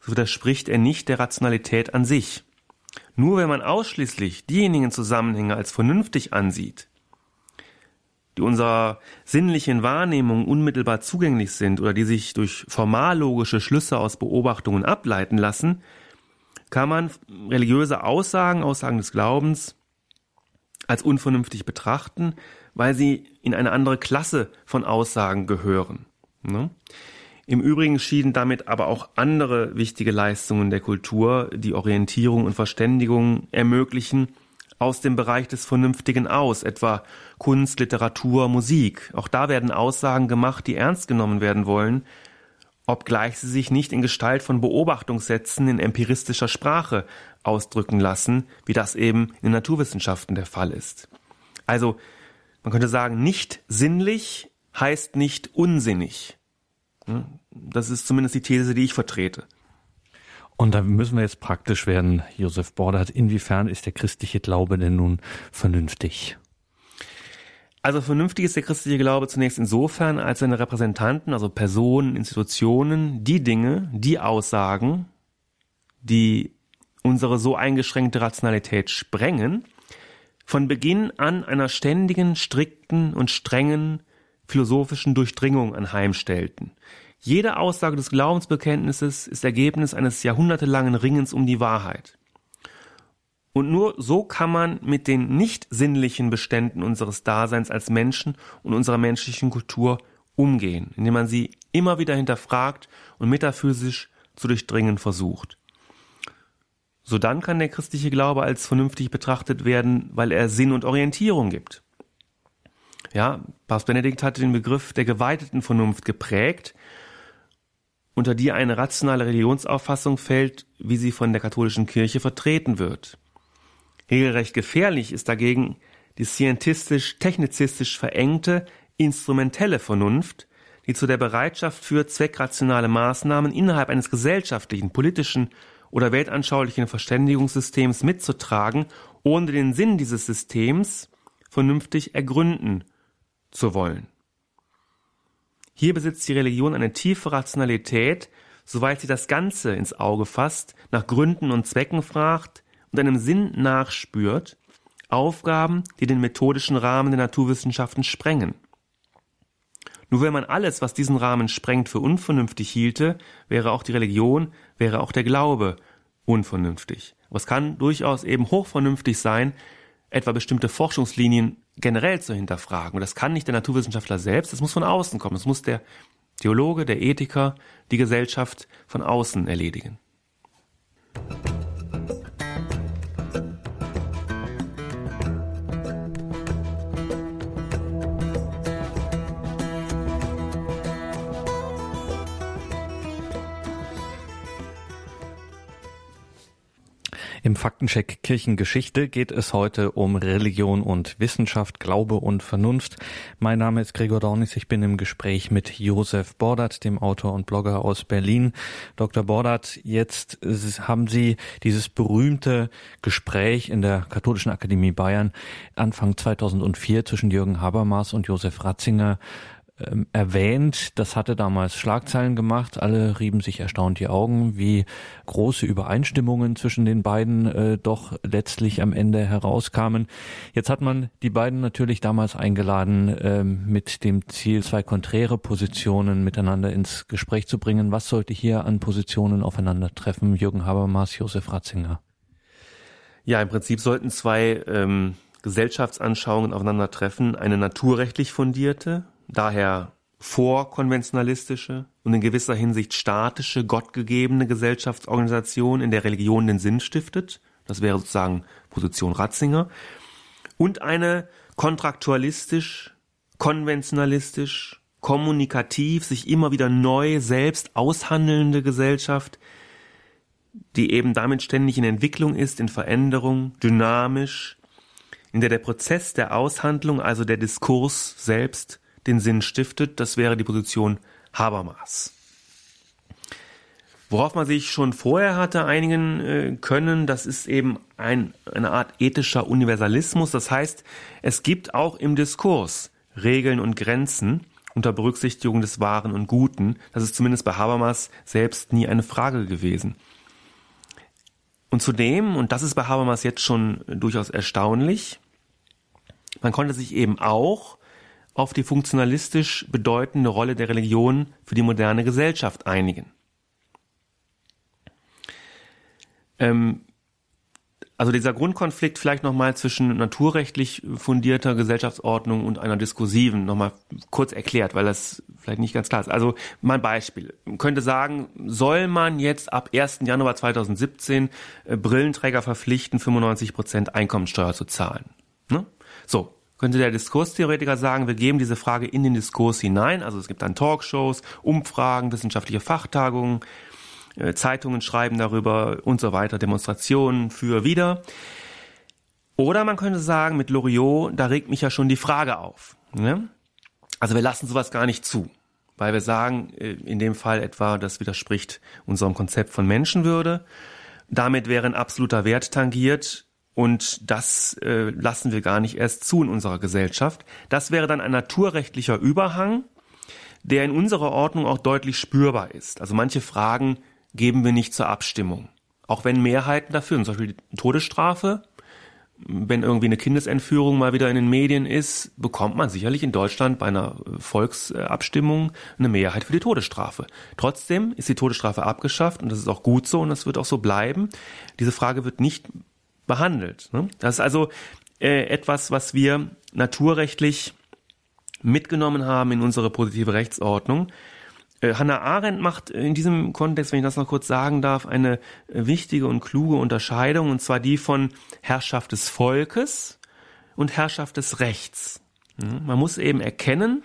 Speaker 2: so widerspricht er nicht der Rationalität an sich. Nur wenn man ausschließlich diejenigen Zusammenhänge als vernünftig ansieht, die unserer sinnlichen Wahrnehmung unmittelbar zugänglich sind oder die sich durch formallogische Schlüsse aus Beobachtungen ableiten lassen, kann man religiöse Aussagen, Aussagen des Glaubens als unvernünftig betrachten, weil sie in eine andere Klasse von Aussagen gehören. Ne? Im Übrigen schieden damit aber auch andere wichtige Leistungen der Kultur, die Orientierung und Verständigung ermöglichen, aus dem Bereich des Vernünftigen aus, etwa Kunst, Literatur, Musik. Auch da werden Aussagen gemacht, die ernst genommen werden wollen, obgleich sie sich nicht in Gestalt von Beobachtungssätzen in empiristischer Sprache ausdrücken lassen, wie das eben in Naturwissenschaften der Fall ist. Also, man könnte sagen, nicht sinnlich heißt nicht unsinnig. Das ist zumindest die These, die ich vertrete.
Speaker 1: Und da müssen wir jetzt praktisch werden, Josef Bordert. Inwiefern ist der christliche Glaube denn nun vernünftig?
Speaker 2: Also vernünftig ist der christliche Glaube zunächst insofern, als seine Repräsentanten, also Personen, Institutionen, die Dinge, die Aussagen, die unsere so eingeschränkte Rationalität sprengen, von Beginn an einer ständigen, strikten und strengen philosophischen Durchdringung anheimstellten. Jede Aussage des Glaubensbekenntnisses ist Ergebnis eines jahrhundertelangen Ringens um die Wahrheit. Und nur so kann man mit den nicht sinnlichen Beständen unseres Daseins als Menschen und unserer menschlichen Kultur umgehen, indem man sie immer wieder hinterfragt und metaphysisch zu durchdringen versucht. So dann kann der christliche Glaube als vernünftig betrachtet werden, weil er Sinn und Orientierung gibt. Ja, Papst Benedikt hatte den Begriff der geweiteten Vernunft geprägt, unter die eine rationale Religionsauffassung fällt, wie sie von der katholischen Kirche vertreten wird. Regelrecht gefährlich ist dagegen die scientistisch-technizistisch verengte, instrumentelle Vernunft, die zu der Bereitschaft führt, zweckrationale Maßnahmen innerhalb eines gesellschaftlichen, politischen oder weltanschaulichen Verständigungssystems mitzutragen, ohne den Sinn dieses Systems vernünftig ergründen zu wollen. Hier besitzt die Religion eine tiefe Rationalität, soweit sie das Ganze ins Auge fasst, nach Gründen und Zwecken fragt und einem Sinn nachspürt, Aufgaben, die den methodischen Rahmen der Naturwissenschaften sprengen. Nur wenn man alles, was diesen Rahmen sprengt, für unvernünftig hielte, wäre auch die Religion, wäre auch der Glaube unvernünftig. Aber es kann durchaus eben hochvernünftig sein, etwa bestimmte Forschungslinien generell zu hinterfragen. Und das kann nicht der Naturwissenschaftler selbst, das muss von außen kommen. Das muss der Theologe, der Ethiker, die Gesellschaft von außen erledigen.
Speaker 1: Im Faktencheck Kirchengeschichte geht es heute um Religion und Wissenschaft, Glaube und Vernunft. Mein Name ist Gregor Dornis. Ich bin im Gespräch mit Josef Bordert, dem Autor und Blogger aus Berlin. Dr. Bordert, jetzt haben Sie dieses berühmte Gespräch in der Katholischen Akademie Bayern Anfang 2004 zwischen Jürgen Habermas und Josef Ratzinger ähm, erwähnt. Das hatte damals Schlagzeilen gemacht. Alle rieben sich erstaunt die Augen, wie große Übereinstimmungen zwischen den beiden äh, doch letztlich am Ende herauskamen. Jetzt hat man die beiden natürlich damals eingeladen, äh, mit dem Ziel, zwei konträre Positionen miteinander ins Gespräch zu bringen. Was sollte hier an Positionen aufeinandertreffen? Jürgen Habermas, Josef Ratzinger.
Speaker 2: Ja, im Prinzip sollten zwei ähm, Gesellschaftsanschauungen aufeinandertreffen. Eine naturrechtlich fundierte, daher vorkonventionalistische und in gewisser Hinsicht statische, gottgegebene Gesellschaftsorganisation, in der Religion den Sinn stiftet. Das wäre sozusagen Position Ratzinger. Und eine kontraktualistisch, konventionalistisch, kommunikativ, sich immer wieder neu selbst aushandelnde Gesellschaft, die eben damit ständig in Entwicklung ist, in Veränderung, dynamisch, in der der Prozess der Aushandlung, also der Diskurs selbst, den Sinn stiftet. Das wäre die Position Habermas. Worauf man sich schon vorher hatte einigen äh, können, das ist eben ein, eine Art ethischer Universalismus. Das heißt, es gibt auch im Diskurs Regeln und Grenzen unter Berücksichtigung des Wahren und Guten. Das ist zumindest bei Habermas selbst nie eine Frage gewesen. Und zudem, und das ist bei Habermas jetzt schon durchaus erstaunlich, man konnte sich eben auch auf die funktionalistisch bedeutende Rolle der Religion für die moderne Gesellschaft einigen. Ähm, also dieser Grundkonflikt vielleicht nochmal zwischen naturrechtlich fundierter Gesellschaftsordnung und einer diskursiven nochmal kurz erklärt, weil das vielleicht nicht ganz klar ist. Also mein Beispiel. Man könnte sagen, soll man jetzt ab 1. Januar 2017 äh, Brillenträger verpflichten, 95 Prozent Einkommensteuer zu zahlen? Ne? So. Könnte der Diskurstheoretiker sagen, wir geben diese Frage in den Diskurs hinein. Also es gibt dann Talkshows, Umfragen, wissenschaftliche Fachtagungen, äh, Zeitungen schreiben darüber und so weiter, Demonstrationen für wieder. Oder man könnte sagen, mit Loriot, da regt mich ja schon die Frage auf. Ne? Also wir lassen sowas gar nicht zu, weil wir sagen, äh, in dem Fall etwa, das widerspricht unserem Konzept von Menschenwürde. Damit wäre ein absoluter Wert tangiert und das äh, lassen wir gar nicht erst zu in unserer Gesellschaft. Das wäre dann ein naturrechtlicher Überhang, der in unserer Ordnung auch deutlich spürbar ist. Also manche Fragen geben wir nicht zur Abstimmung. Auch wenn Mehrheiten dafür, zum Beispiel die Todesstrafe, wenn irgendwie eine Kindesentführung mal wieder in den Medien ist, bekommt man sicherlich in Deutschland bei einer Volksabstimmung eine Mehrheit für die Todesstrafe. Trotzdem ist die Todesstrafe abgeschafft und das ist auch gut so und das wird auch so bleiben. Diese Frage wird nicht behandelt. Ne? Das ist also äh, etwas, was wir naturrechtlich mitgenommen haben in unsere positive Rechtsordnung äh, Hannah Arendt macht in diesem Kontext, wenn ich das noch kurz sagen darf, eine äh, wichtige und kluge Unterscheidung, und zwar die von Herrschaft des Volkes und Herrschaft des Rechts. Man muss eben erkennen,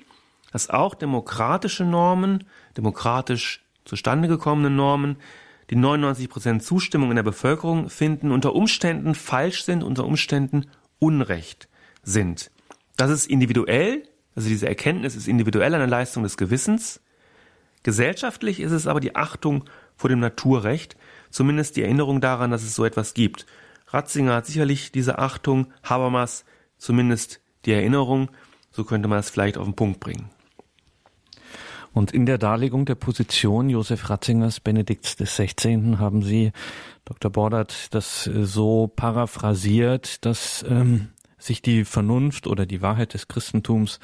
Speaker 2: dass auch demokratische Normen, demokratisch zustande gekommene Normen, die 99 Prozent Zustimmung in der Bevölkerung finden, unter Umständen falsch sind, unter Umständen Unrecht sind. Das ist individuell, also diese Erkenntnis ist individuell eine Leistung des Gewissens, Gesellschaftlich ist es aber die Achtung vor dem Naturrecht, zumindest die Erinnerung daran, dass es so etwas gibt. Ratzinger hat sicherlich diese Achtung, Habermas zumindest die Erinnerung, so könnte man es vielleicht auf den Punkt bringen.
Speaker 1: Und in der Darlegung der Position Josef Ratzingers Benedikts des 16. haben Sie, Dr. Bordert, das so paraphrasiert, dass ähm, sich die Vernunft oder die Wahrheit des Christentums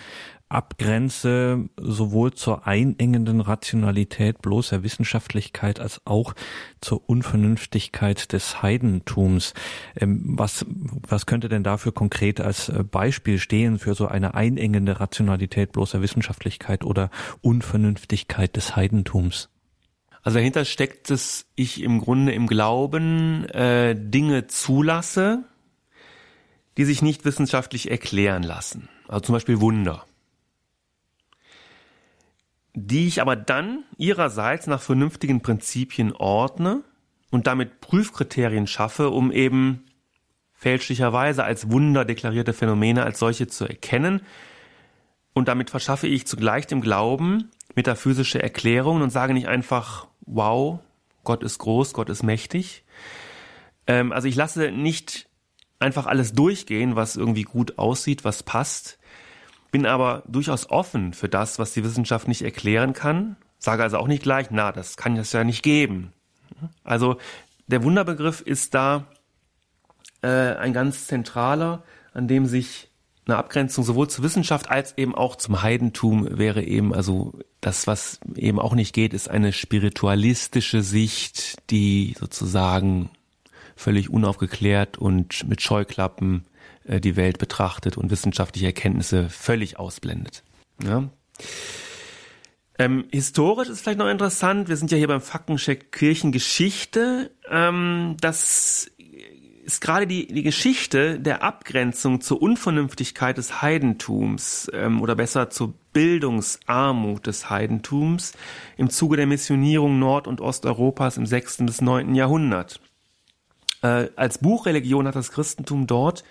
Speaker 1: abgrenze, sowohl zur einengenden Rationalität bloßer Wissenschaftlichkeit als auch zur Unvernünftigkeit des Heidentums. Ähm, was, was könnte denn dafür konkret als äh, Beispiel stehen für so eine einengende Rationalität bloßer Wissenschaftlichkeit oder Unvernünftigkeit des Heidentums?
Speaker 2: Also dahinter steckt es, ich im Grunde im Glauben äh, Dinge zulasse, die sich nicht wissenschaftlich erklären lassen. Also zum Beispiel Wunder die ich aber dann ihrerseits nach vernünftigen Prinzipien ordne und damit Prüfkriterien schaffe, um eben fälschlicherweise als Wunder deklarierte Phänomene als solche zu erkennen. Und damit verschaffe ich zugleich dem Glauben metaphysische Erklärungen und sage nicht einfach, wow, Gott ist groß, Gott ist mächtig. Ähm, also ich lasse nicht einfach alles durchgehen, was irgendwie gut aussieht, was passt, bin aber durchaus offen für das, was die Wissenschaft nicht erklären kann, sage also auch nicht gleich, na, das kann es ja nicht geben. Also der Wunderbegriff ist da äh, ein ganz zentraler, an dem sich eine Abgrenzung sowohl zur Wissenschaft als eben auch zum Heidentum wäre eben, also das, was eben auch nicht geht, ist eine spiritualistische Sicht, die sozusagen völlig unaufgeklärt und mit Scheuklappen die Welt betrachtet und wissenschaftliche Erkenntnisse völlig ausblendet. Ja. Ähm, historisch ist vielleicht noch interessant, wir sind ja hier beim Faktencheck Kirchengeschichte. Ähm, das ist gerade die, die Geschichte der Abgrenzung zur Unvernünftigkeit des Heidentums ähm, oder besser zur Bildungsarmut des Heidentums im Zuge der Missionierung Nord- und Osteuropas im 6. bis 9. Jahrhundert. Äh, als Buchreligion hat das Christentum dort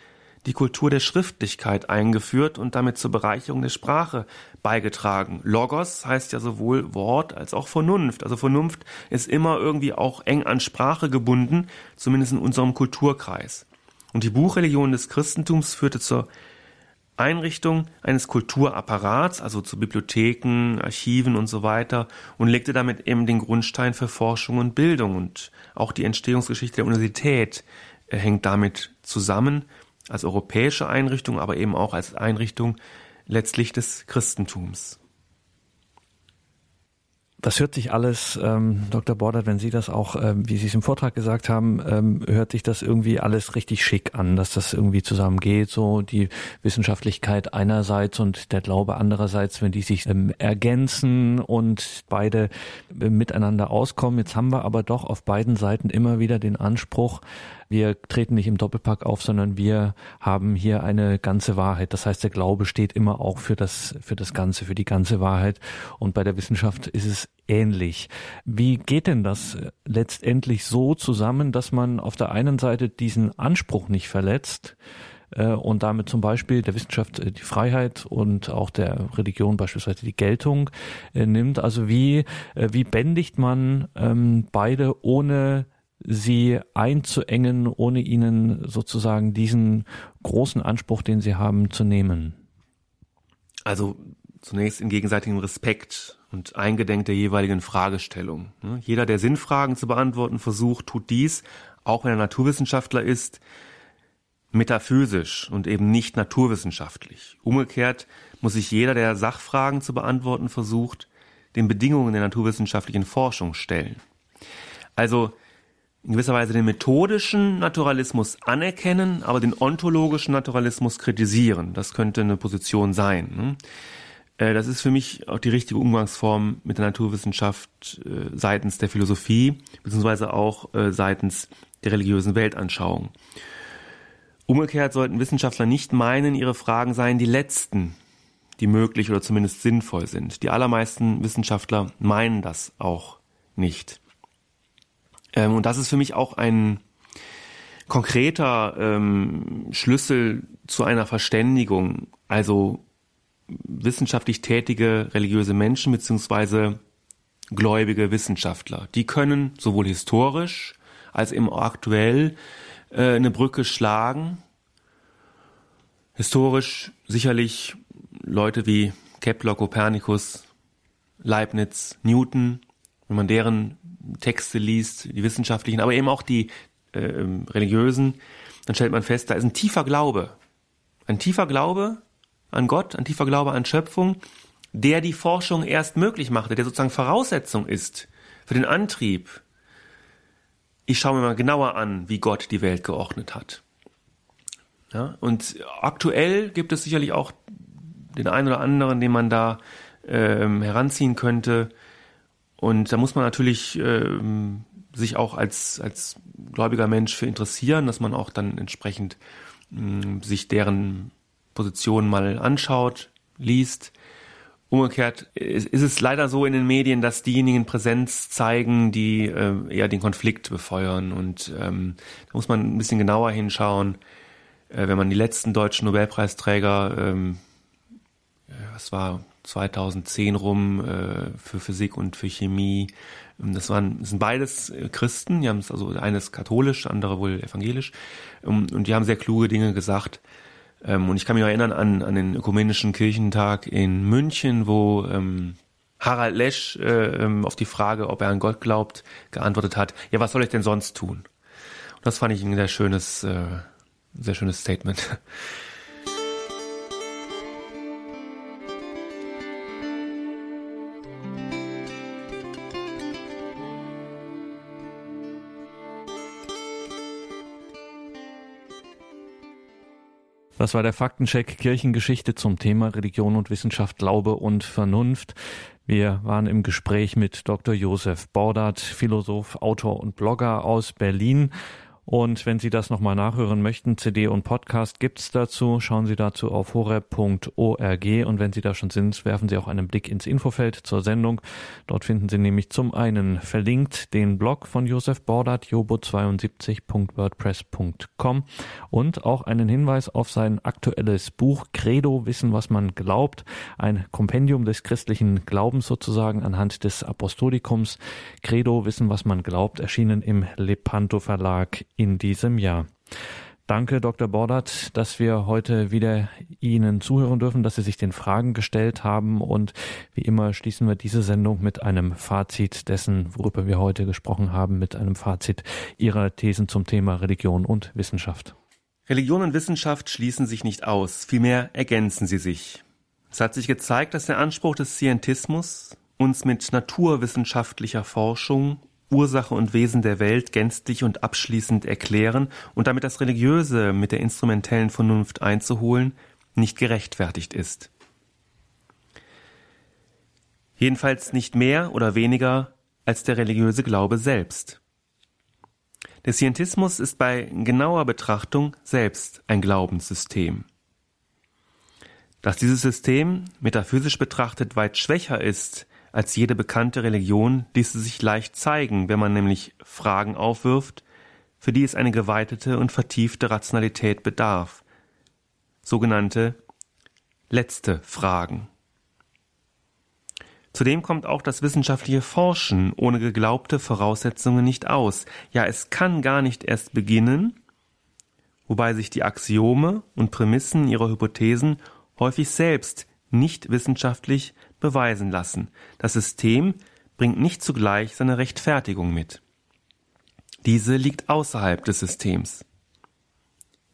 Speaker 2: die Kultur der Schriftlichkeit eingeführt und damit zur Bereicherung der Sprache beigetragen. Logos heißt ja sowohl Wort als auch Vernunft. Also Vernunft ist immer irgendwie auch eng an Sprache gebunden, zumindest in unserem Kulturkreis. Und die Buchreligion des Christentums führte zur Einrichtung eines Kulturapparats, also zu Bibliotheken, Archiven und so weiter, und legte damit eben den Grundstein für Forschung und Bildung. Und auch die Entstehungsgeschichte der Universität äh, hängt damit zusammen als europäische Einrichtung, aber eben auch als Einrichtung letztlich des Christentums.
Speaker 1: Das hört sich alles, ähm, Dr. Bordert, wenn Sie das auch, ähm, wie Sie es im Vortrag gesagt haben, ähm, hört sich das irgendwie alles richtig schick an, dass das irgendwie zusammengeht, so die Wissenschaftlichkeit einerseits und der Glaube andererseits, wenn die sich ähm, ergänzen und beide äh, miteinander auskommen. Jetzt haben wir aber doch auf beiden Seiten immer wieder den Anspruch, wir treten nicht im Doppelpack auf, sondern wir haben hier eine ganze Wahrheit. Das heißt, der Glaube steht immer auch für das, für das Ganze, für die ganze Wahrheit. Und bei der Wissenschaft ist es ähnlich. Wie geht denn das letztendlich so zusammen, dass man auf der einen Seite diesen Anspruch nicht verletzt, äh, und damit zum Beispiel der Wissenschaft äh, die Freiheit und auch der Religion beispielsweise die Geltung äh, nimmt. Also wie, wie bändigt man ähm, beide ohne sie einzuengen, ohne ihnen sozusagen diesen großen Anspruch, den sie haben, zu nehmen?
Speaker 2: Also zunächst in gegenseitigem Respekt und eingedenk der jeweiligen Fragestellung. Ne? Jeder, der Sinnfragen zu beantworten versucht, tut dies, auch wenn er Naturwissenschaftler ist, metaphysisch und eben nicht naturwissenschaftlich. Umgekehrt muss sich jeder, der Sachfragen zu beantworten versucht, den Bedingungen der naturwissenschaftlichen Forschung stellen. Also in gewisser Weise den methodischen Naturalismus anerkennen, aber den ontologischen Naturalismus kritisieren. Das könnte eine Position sein. Ne? Äh, das ist für mich auch die richtige Umgangsform mit der Naturwissenschaft äh, seitens der Philosophie, beziehungsweise auch äh, seitens der religiösen Weltanschauung. Umgekehrt sollten Wissenschaftler nicht meinen, ihre Fragen seien die letzten, die möglich oder zumindest sinnvoll sind. Die allermeisten Wissenschaftler meinen das auch nicht. Ähm, und das ist für mich auch ein konkreter ähm, Schlüssel zu einer Verständigung. Also wissenschaftlich tätige religiöse Menschen beziehungsweise gläubige Wissenschaftler. Die können sowohl historisch als eben auch aktuell äh, eine Brücke schlagen. Historisch sicherlich Leute wie Kepler, Kopernikus, Leibniz, Newton, wenn man deren Texte liest, die wissenschaftlichen, aber eben auch die äh, religiösen, dann stellt man fest, da ist ein tiefer Glaube. Ein tiefer Glaube an Gott, ein tiefer Glaube an Schöpfung, der die Forschung erst möglich machte, der sozusagen Voraussetzung ist für den Antrieb. Ich schaue mir mal genauer an, wie Gott die Welt geordnet hat. Ja, und aktuell gibt es sicherlich auch den einen oder anderen, den man da ähm, heranziehen könnte, und da muss man natürlich ähm, sich auch als, als gläubiger Mensch für interessieren, dass man auch dann entsprechend mh, sich deren Position mal anschaut, liest. Umgekehrt ist, es leider so in den Medien, dass diejenigen Präsenz zeigen, die äh, eher den Konflikt befeuern. Und ähm, da muss man ein bisschen genauer hinschauen. Äh, wenn man die letzten deutschen Nobelpreisträger, ähm, was war 2010 rum äh, für Physik und für Chemie. Ähm, das waren das sind beides äh, Christen, die haben es also eines katholisch, andere wohl evangelisch um, und die haben sehr kluge Dinge gesagt. Ähm, und ich kann mich noch erinnern an, an den ökumenischen Kirchentag in München, wo ähm, Harald Lesch äh, ähm, auf die Frage, ob er an Gott glaubt, geantwortet hat, ja, was soll ich denn sonst tun? Und das fand ich ein sehr schönes, äh, sehr schönes Statement.
Speaker 1: Das war der Faktencheck Kirchengeschichte zum Thema Religion und Wissenschaft, Glaube und Vernunft. Wir waren im Gespräch mit Dr. Josef Bordert, Philosoph, Autor und Blogger aus Berlin. Und wenn Sie das nochmal nachhören möchten, CD und Podcast gibt's dazu. Schauen Sie dazu auf horeb.org. Und wenn Sie da schon sind, werfen Sie auch einen Blick ins Infofeld zur Sendung. Dort finden Sie nämlich zum einen verlinkt den Blog von Josef Bordert, jobo72.wordpress.com und auch einen Hinweis auf sein aktuelles Buch Credo, Wissen, was man glaubt. Ein Kompendium des christlichen Glaubens sozusagen anhand des Apostolikums. Credo, Wissen, was man glaubt, erschienen im Lepanto Verlag in diesem Jahr. Danke, Dr. Bordert, dass wir heute wieder Ihnen zuhören dürfen, dass Sie sich den Fragen gestellt haben. Und wie immer schließen wir diese Sendung mit einem Fazit dessen, worüber wir heute gesprochen haben, mit einem Fazit Ihrer Thesen zum Thema Religion und Wissenschaft.
Speaker 2: Religion und Wissenschaft schließen sich nicht aus, vielmehr ergänzen sie sich. Es hat sich gezeigt, dass der Anspruch des Scientismus, uns mit naturwissenschaftlicher Forschung Ursache und Wesen der Welt gänzlich und abschließend erklären und damit das Religiöse mit der instrumentellen Vernunft einzuholen, nicht gerechtfertigt ist. Jedenfalls nicht mehr oder weniger als der religiöse Glaube selbst. Der Scientismus ist bei genauer Betrachtung selbst ein Glaubenssystem. Dass dieses System metaphysisch betrachtet weit schwächer ist als jede bekannte Religion ließe sich leicht zeigen, wenn man nämlich Fragen aufwirft, für die es eine geweitete und vertiefte Rationalität bedarf. Sogenannte letzte Fragen. Zudem kommt auch das wissenschaftliche Forschen ohne geglaubte Voraussetzungen nicht aus. Ja, es kann gar nicht erst beginnen, wobei sich die Axiome und Prämissen ihrer Hypothesen häufig selbst nicht wissenschaftlich beweisen lassen. Das System bringt nicht zugleich seine Rechtfertigung mit. Diese liegt außerhalb des Systems.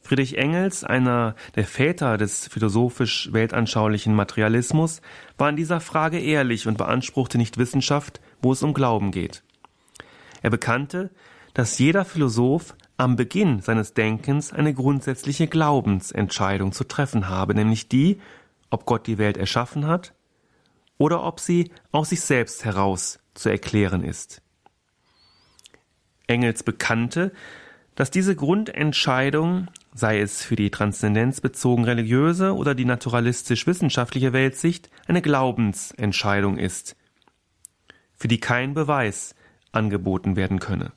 Speaker 2: Friedrich Engels, einer der Väter des philosophisch-weltanschaulichen Materialismus, war in dieser Frage ehrlich und beanspruchte nicht Wissenschaft, wo es um Glauben geht. Er bekannte, dass jeder Philosoph am Beginn seines Denkens eine grundsätzliche Glaubensentscheidung zu treffen habe, nämlich die, ob Gott die Welt erschaffen hat oder ob sie aus sich selbst heraus zu erklären ist. Engels bekannte, dass diese Grundentscheidung, sei es für die transzendenzbezogen religiöse oder die naturalistisch-wissenschaftliche Weltsicht, eine Glaubensentscheidung ist, für die kein Beweis angeboten werden könne.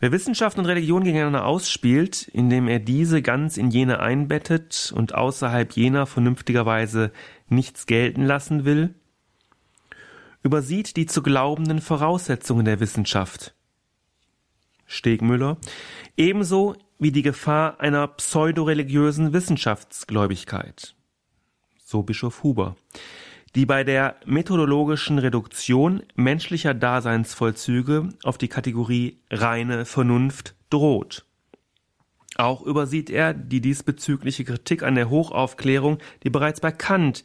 Speaker 2: Wer Wissenschaft und Religion gegeneinander ausspielt, indem er diese ganz in jene einbettet und außerhalb jener vernünftigerweise nichts gelten lassen will, übersieht die zu glaubenden Voraussetzungen der Wissenschaft. Stegmüller, ebenso wie die Gefahr einer pseudoreligiösen Wissenschaftsgläubigkeit. So Bischof Huber die bei der methodologischen Reduktion menschlicher Daseinsvollzüge auf die Kategorie reine Vernunft droht. Auch übersieht er die diesbezügliche Kritik an der Hochaufklärung, die bereits bei Kant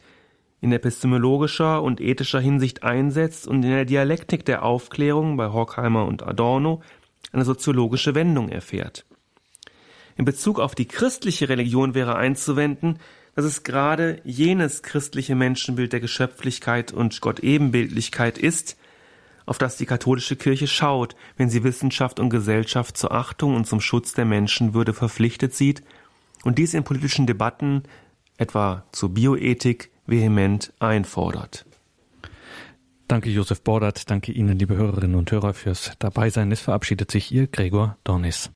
Speaker 2: in epistemologischer und ethischer Hinsicht einsetzt und in der Dialektik der Aufklärung bei Horkheimer und Adorno eine soziologische Wendung erfährt. In Bezug auf die christliche Religion wäre einzuwenden, dass es gerade jenes christliche Menschenbild der Geschöpflichkeit und Gottebenbildlichkeit ist, auf das die katholische Kirche schaut, wenn sie Wissenschaft und Gesellschaft zur Achtung und zum Schutz der Menschenwürde verpflichtet sieht und dies in politischen Debatten, etwa zur Bioethik, vehement einfordert.
Speaker 1: Danke Josef Bordert, danke Ihnen, liebe Hörerinnen und Hörer, fürs Dabeisein. Es verabschiedet sich Ihr Gregor Dornis.